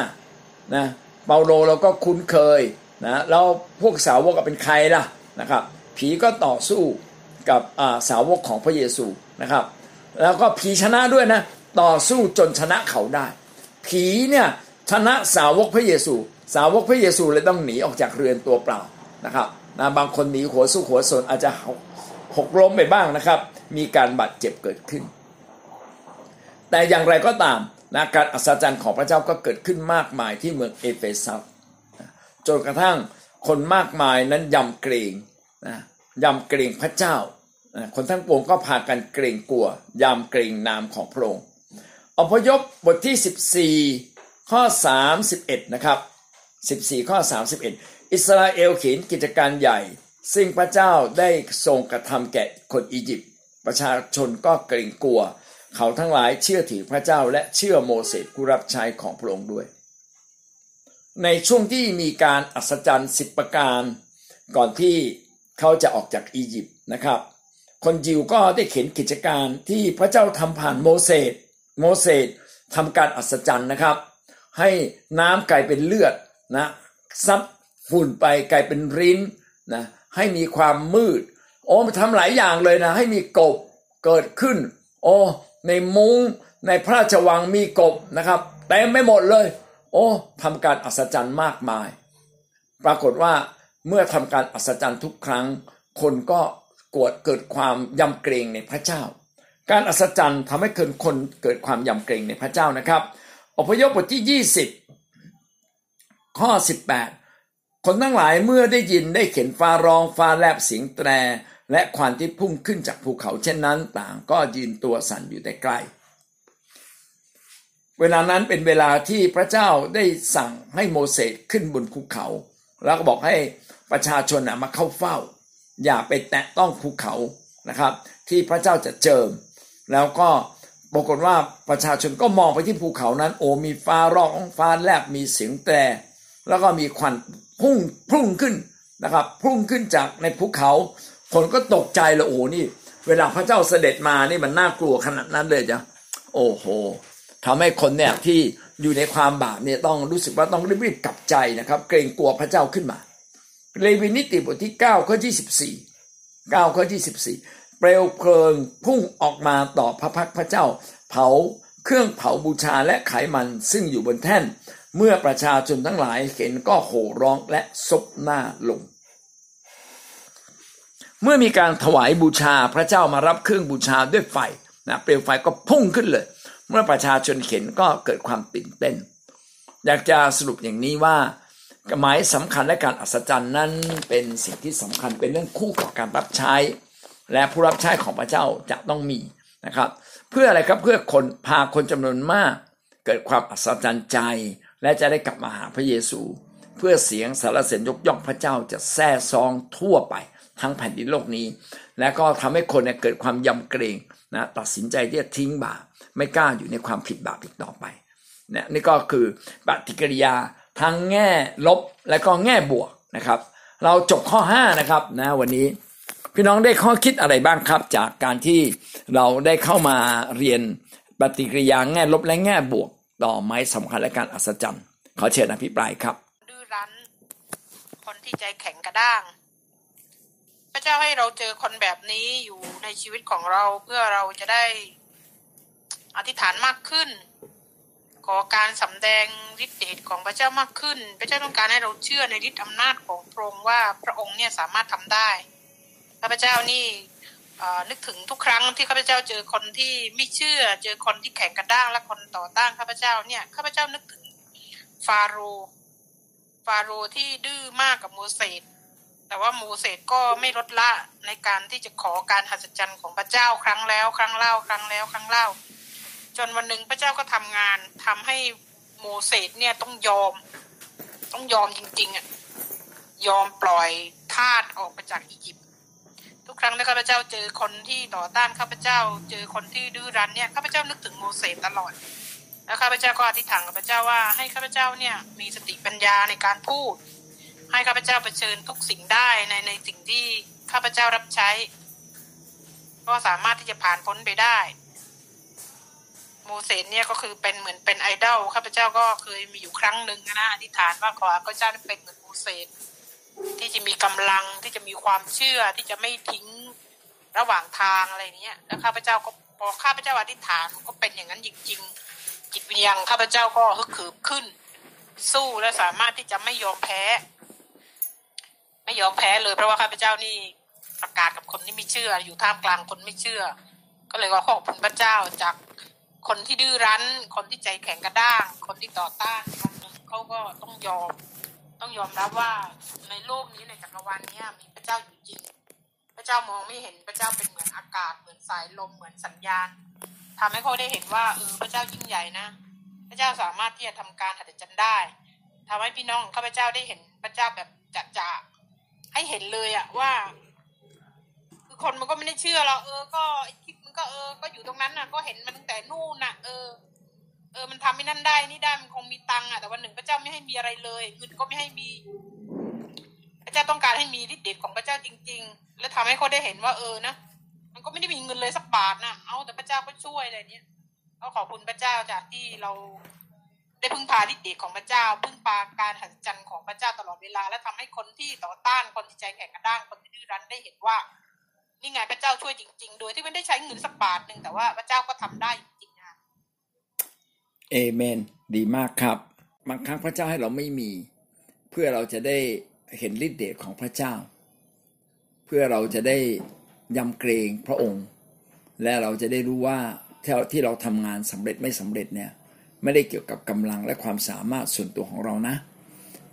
นะเปาโลเราก็คุ้นเคยนะแล้วพวกสาวกเป็นใครล่ะนะครับผีก็ต่อสู้กับสาวกของพระเยซูนะครับ แล้วก็ผีชนะด้วยนะ ต่อสู้จนชนะเขาได้ ผีเนี่ยชนะสาวกพระเยซู สาวกพระเยซูเลยต้องหนีออกจากเรือนตัวเปล่านะครับนะบางคนหนีหัวสู้หัวสนอาจจะหกล้มไปบ้างนะครับ มีการบาดเจ็บเกิดขึ้น แต่อย่างไรก็ตามนะการอัศจรรย์ของพระเจ้าก็เกิดขึ้นมากมายที่เมืองเอเฟซัสจนกระทั่งคนมากมายนั้นยำเกรงนะยำเกรงพระเจ้า คนทั้งปวงก็พากันเกรงกลัวยำเกรงนามของพระองค์ อพยพบทที่ 14 ข้อ 31 นะครับ 14 ข้อ 31 อิสราเอลเขียนกิจการใหญ่ ซึ่งพระเจ้าได้ทรงกระทำแก่คนอียิปต์ประชาชนก็เกรงกลัว เขาทั้งหลายเชื่อถือพระเจ้าและเชื่อโมเสสผู้รับใช้ของพระองค์ด้วย ในช่วงที่มีการอัศจรรย์สิบประการ ก่อนที่เขาจะออกจากอียิปต์นะครับ คนยิวก็ได้เขียนกิจการที่พระเจ้าทำผ่านโมเสส โมเสสทำการอัศจรรย์นะครับ ให้น้ำกลายเป็นเลือดนะซับฝุ่นไปกลายเป็นริ้นนะให้มีความมืด โอ้ทำหลายอย่างเลยนะ ให้มีกบเกิดขึ้น โอ้ในมุง้งในพระราชวังมีกบนะครับเต็มไม่หมดเลย โอ้ทำการอัศจรรย์มากมาย ปรากฏว่าเมื่อทำการอัศจรรย์ทุกครั้ง คนก็กวดเกิดความยำเกรงในพระเจ้า การอัศจรรย์ทำให้เกิดคนเกิดความยำเกรงในพระเจ้านะครับอพยพบทที่ 20 ข้อ 18 คนทั้งหลายเมื่อได้ยินได้เข็นฟ้าร้องฟ้าแลบเสียงแตร และควันที่พุ่งขึ้นจากภูเขาเช่นนั้น ต่างก็ยืนตัวสั่นอยู่แต่ไกลเวลานั้นเป็นเวลาที่พระเจ้าได้สั่งให้โมเสสขึ้นบนภูเขา แล้วก็บอกให้ประชาชนมาเข้าเฝ้า อย่าไปแตะต้องภูเขานะครับ ที่พระเจ้าจะเจิม แล้วก็ปรากฏว่าประชาชนก็มองไปที่ภูเขานั้น โอ้มีฟ้าร้องฟ้าแลบมีเสียงแตร แล้วก็มีควันพุ่งพุ่งขึ้นนะครับ พุ่งขึ้นจากในภูเขา คนก็ตกใจเลยโอ้นี่ เวลาพระเจ้าเสด็จมานี่มันน่ากลัวขนาดนั้นเลยจ้ะโอ้โหทำให้คนเนี่ยที่อยู่ในความบาปเนี่ยต้องรู้สึกว่าต้องรีบๆกลับใจนะครับ เกรงกลัวพระเจ้าขึ้นมา เลวีนิติบทที่9ข้อ24 9ข้อ24 เปลวเพลิงพุ่งออกมาต่อพระพักพระเจ้า เผาเครื่องเผาบูชาและไขมันซึ่งอยู่บนแท่น เมื่อประชาชนทั้งหลายเห็นก็โห่ร้องและซบหน้าลง เมื่อมีการถวายบูชาพระเจ้ามารับเครื่องบูชาด้วยไฟนะเปลวไฟก็พุ่งขึ้นเลย เมื่อประชาชนเห็นก็เกิดความตื่นเต้น อยากจะสรุปอย่างนี้ว่าหมายสำคัญและการอัศจรรย์นั้นเป็นสิ่งที่สำคัญเป็นเรื่องคู่กับการรับใช้ และผู้รับใช้ของพระเจ้าจะต้องมีนะครับ เพื่ออะไรครับเพื่อคนพาคนจำนวนมาก เกิดความอัศจรรย์ใจ และจะได้กลับมาหาพระเยซู เพื่อเสียงสารเสริญยกย่องพระเจ้าจะแซ่ซองทั่วไปทั้งแผ่นดินโลกนี้ และก็ทำให้คนเกิดความยำเกรงนะตัดสินใจที่จะทิ้งบาปไม่กล้าอยู่ในความผิดบาปอีกต่อไปเนี่ยนี่ก็คือปฏิกิริยาทั้งแง่ลบและก็แง่บวกนะครับ เราจบข้อ 5 นะครับนะวันนี้ พี่น้องได้ข้อคิดอะไรบ้างครับ จากการที่เราได้เข้ามาเรียนปฏิกิริยาแง่ลบและแง่บวก ต่อไม้สำคัญและการอัศจรรย์ ขอเชิญอภิปรายครับดื้อรั้น คนที่ใจแข็งกระด้าง พระเจ้าให้เราเจอคนแบบนี้อยู่ในชีวิตของเราเพื่อเราจะได้อธิษฐานมากขึ้น ขอการสำแดงฤทธิ์เดชของพระเจ้ามากขึ้น พระเจ้าต้องการให้เราเชื่อในฤทธิ์อำนาจของพระองค์ว่าพระองค์เนี่ยสามารถทำได้ ข้าพเจ้านี่นึกถึงทุกครั้งที่ข้าพเจ้าเจอคนที่ไม่เชื่อ เจอคนที่แข็งกระด้างและคนต่อต้านข้าพเจ้าเนี่ยข้าพเจ้านึกถึงฟาโรฟาโรที่ดื้อมากกับโมเสสแต่ว่าโมเสสก็ไม่ลดละในการที่จะขอการหัศจรรย์ของพระเจ้าครั้งแล้ว ครั้งเล่า ครั้งแล้ว ครั้งเล่า จนวันหนึ่งพระเจ้าก็ทำงานทำให้โมเสสเนี่ยต้องยอม ต้องยอมจริงๆอะยอมปล่อยทาสออกไปจากอียิปต์ ทุกครั้งที่ข้าพเจ้าเจอคนที่ต่อต้านข้าพเจ้า เจอคนที่ดื้อรั้นเนี่ยข้าพเจ้านึกถึงโมเสสตลอด แล้วข้าพเจ้าก็อธิษฐานกับพระเจ้าว่าให้ข้าพเจ้าเนี่ยมีสติปัญญาในการพูด ให้ข้าพเจ้าเผชิญทุกสิ่งได้ในในสิ่งที่ข้าพเจ้ารับใช้ ก็สามารถที่จะผ่านพ้นไปได้ โมเสสเนี่ยก็คือเป็นเหมือนเป็นไอดอลข้าพเจ้าก็เคยมีอยู่ครั้งหนึ่งนะอธิษฐานว่าขอพระเจ้าเป็นเหมือนโมเสส ที่จะมีกำลังที่จะมีความเชื่อที่จะไม่ทิ้งระหว่างทางอะไรเนี้ยแล้วข้าพเจ้าก็พอข้าพเจ้าอธิษฐานก็เป็นอย่างนั้นจริง ๆ จิตวิญญาณข้าพเจ้าก็ฮึกขืบขึ้น สู้และสามารถที่จะไม่ยอมแพ้ ไม่ยอมแพ้เลยเพราะว่าข้าพเจ้านี่ประกาศกับคนที่ไม่เชื่อ อยู่ท่ามกลางคนไม่เชื่อ ก็เลยว่าขอบคุณพระเจ้าจากคนที่ดื้อรั้น คนที่ใจแข็งกระด้าง คนที่ต่อต้านเขาก็ต้องยอม ต้องยอมรับว่าในโลกนี้ในจักรวาลนี้มีพระเจ้าอยู่จริง พระเจ้ามองไม่เห็นพระเจ้าเป็นเหมือนอากาศเหมือนสายลมเหมือนสัญญาณทำให้เขาได้เห็นว่าเออพระเจ้ายิ่งใหญ่นะ พระเจ้าสามารถที่จะทำการหัตถจันได้ทำให้พี่น้องข้าพเจ้าได้เห็นพระเจ้าแบบจัดจ่าให้เห็นเลยอะว่า คือคนมันก็ไม่ได้เชื่อเราเออ ก็คิดมันก็เออ ก็อยู่ตรงนั้นน่ะ ก็เห็นมันตั้งแต่นู่นน่ะ เออ เออมันทำไม่นั่นได้นี่ได้มันคงมีตังค์อะแต่วันหนึ่งพระเจ้าไม่ให้มีอะไรเลยเงินก็ไม่ให้มี พระเจ้าต้องการให้มีฤทธิ์เดชของพระเจ้าจริง ๆ และทำให้เขาได้เห็นว่าเออนะมันก็ไม่ได้มีเงินเลยสักบาทนะเอาแต่พระเจ้าก็ช่วยอะไรเนี้ยก็ขอบคุณพระเจ้าจากที่เราได้พึ่งพาฤทธิ์เดชของพระเจ้า พึ่งพาการหัศจรรย์ของพระเจ้าตลอดเวลา และทำให้คนที่ต่อต้านคนที่ใจแข็งกระด้างคนที่ดื้อรั้นได้เห็นว่านี่ไงพระเจ้าช่วยจริง ๆ โดยที่ไม่ได้ใช้เงินสักบาทหนึ่งแต่ว่าพระเจ้าก็ทำได้จริง เอเมน ดีมากครับ บางครั้งพระเจ้าให้เราไม่มี เพื่อเราจะได้เห็นฤทธิ์เดชของพระเจ้า เพื่อเราจะได้ยำเกรงพระองค์ และเราจะได้รู้ว่าที่ที่เราทำงานสำเร็จไม่สำเร็จเนี่ยไม่ได้เกี่ยวกับกำลังและความสามารถส่วนตัวของเรานะ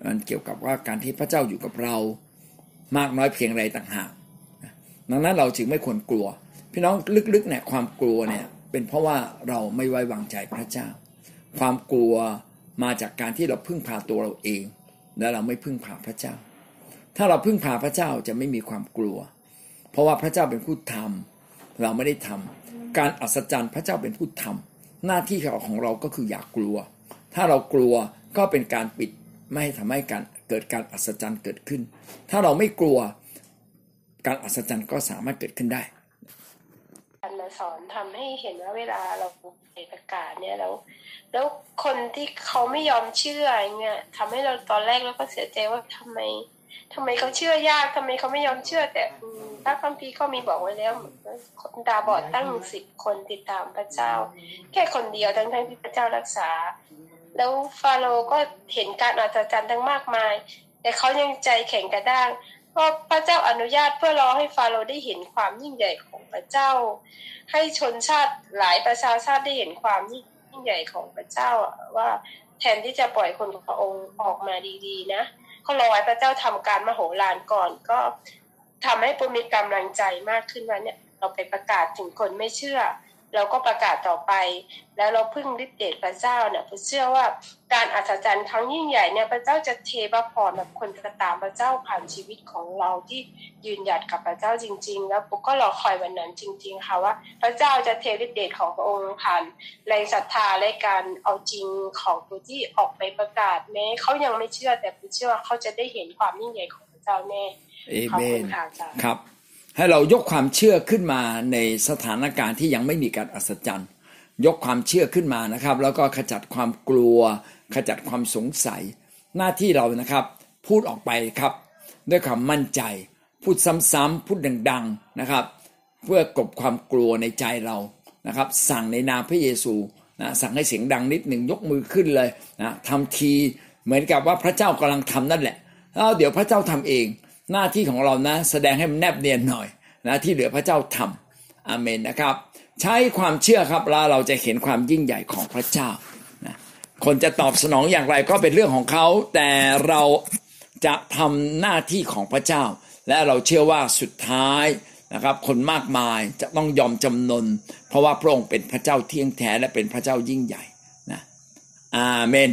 มันเกี่ยวกับว่าการที่พระเจ้าอยู่กับเรามากน้อยเพียงไรต่างหากดังนั้นเราจึงไม่ควรกลัว พี่น้องลึกๆเนี่ยความกลัวเนี่ยเป็นเพราะว่าเราไม่ไว้วางใจพระเจ้า ความกลัวมาจากการที่เราพึ่งพาตัวเราเอง และเราไม่พึ่งพาพระเจ้า ถ้าเราพึ่งพาพระเจ้าจะไม่มีความกลัว เพราะว่าพระเจ้าเป็นผู้ทำเราไม่ได้ทำการอัศจรรย์พระเจ้าเป็นผู้ทำหน้าที่ของเราก็คืออยากกลัว ถ้าเรากลัวก็เป็นการปิดไม่ให้ทำให้การเกิดการอัศจรรย์เกิดขึ้น ถ้าเราไม่กลัวการอัศจรรย์ก็สามารถเกิดขึ้นได้ สอนทำให้เห็นว่าเวลาเราไปประกาศเนี่ยแล้ว แล้วคนที่เขาไม่ยอมเชื่ออย่างเงี้ยทำให้เราตอนแรกเราก็เสียใจว่าทำไมทำไมเขาเชื่อยากทำไมเขาไม่ยอมเชื่อ แต่พระคัมภีร์ก็มีบอกไว้แล้วคนตาบอดตั้งสิบคนติดตามพระเจ้า แค่คนเดียวทั้งทั้งที่พระเจ้ารักษา แล้วฟาโรก็เห็นการอัศจรรย์ทั้งมากมาย แต่เขายังใจแข็งกระด้าง พราะพระเจ้าอนุญาตเพื่อรอให้ฟาโรห์ได้เห็นความยิ่งใหญ่ของพระเจ้า ให้ชนชาติหลายประชาชาติได้เห็นความยิ่งใหญ่ของพระเจ้าว่าแทนที่จะปล่อยคนของพระองค์ออกมาดีๆนะก็รอให้พระเจ้าทำการมโหฬารก่อนก็ทำให้ปุมีกำลังใจมากขึ้นว่าเนี่ยเราไปประกาศถึงคนไม่เชื่อ เราก็ประกาศต่อไป แล้วเราพึ่งฤทธิเดชพระเจ้าเนี่ยผมเชื่อว่าการอัศจรรย์ครั้งยิ่งใหญ่เนี่ยพระเจ้าจะเทพระพรแบบคนจะตามพระเจ้าผ่านชีวิตของเราที่ยืนหยัดกับพระเจ้าจริง ๆ แล้วปุ๊กก็รอคอยวันนั้นจริง ๆ ค่ะว่า พระเจ้าจะเทฤทธิเดชของพระองค์ผ่านแรงศรัทธาและการเอาจริงของผู้ที่ออกไปประกาศแม้เขายังไม่เชื่อแต่ผมเชื่อว่าเขาจะได้เห็นความยิ่งใหญ่ของพระเจ้าแน่เอขอบเมคุนณค่ะอาจารย์ครับ ให้เรายกความเชื่อขึ้นมาในสถานการณ์ที่ยังไม่มีการอัศจรรย์ ยกความเชื่อขึ้นมานะครับ แล้วก็ขจัดความกลัว ขจัดความสงสัย หน้าที่เรานะครับ พูดออกไปครับ ด้วยความมั่นใจ พูดซ้ำๆพูดดัง ๆนะครับ เพื่อกลบความกลัวในใจเรานะครับ สั่งในนามพระเยซูนะสั่งให้เสียงดังนิดหนึ่งยกมือขึ้นเลยนะทำทีเหมือนกับว่าพระเจ้ากำลังทำนั่นแหละแล้วเดี๋ยวพระเจ้าทำเอง หน้าที่ของเรานะแสดงให้มันแนบเนียนหน่อยนะที่เหลือพระเจ้าทำอเมนนะครับ ใช้ความเชื่อครับแล้วเราจะเห็นความยิ่งใหญ่ของพระเจ้านะคนจะตอบสนองอย่างไรก็เป็นเรื่องของเขา แต่เราจะทำหน้าที่ของพระเจ้า และเราเชื่อว่าสุดท้ายนะครับ คนมากมายจะต้องยอมจำนน เพราะว่าพระองค์เป็นพระเจ้าเที่ยงแท้และเป็นพระเจ้ายิ่งใหญ่นะอาเมน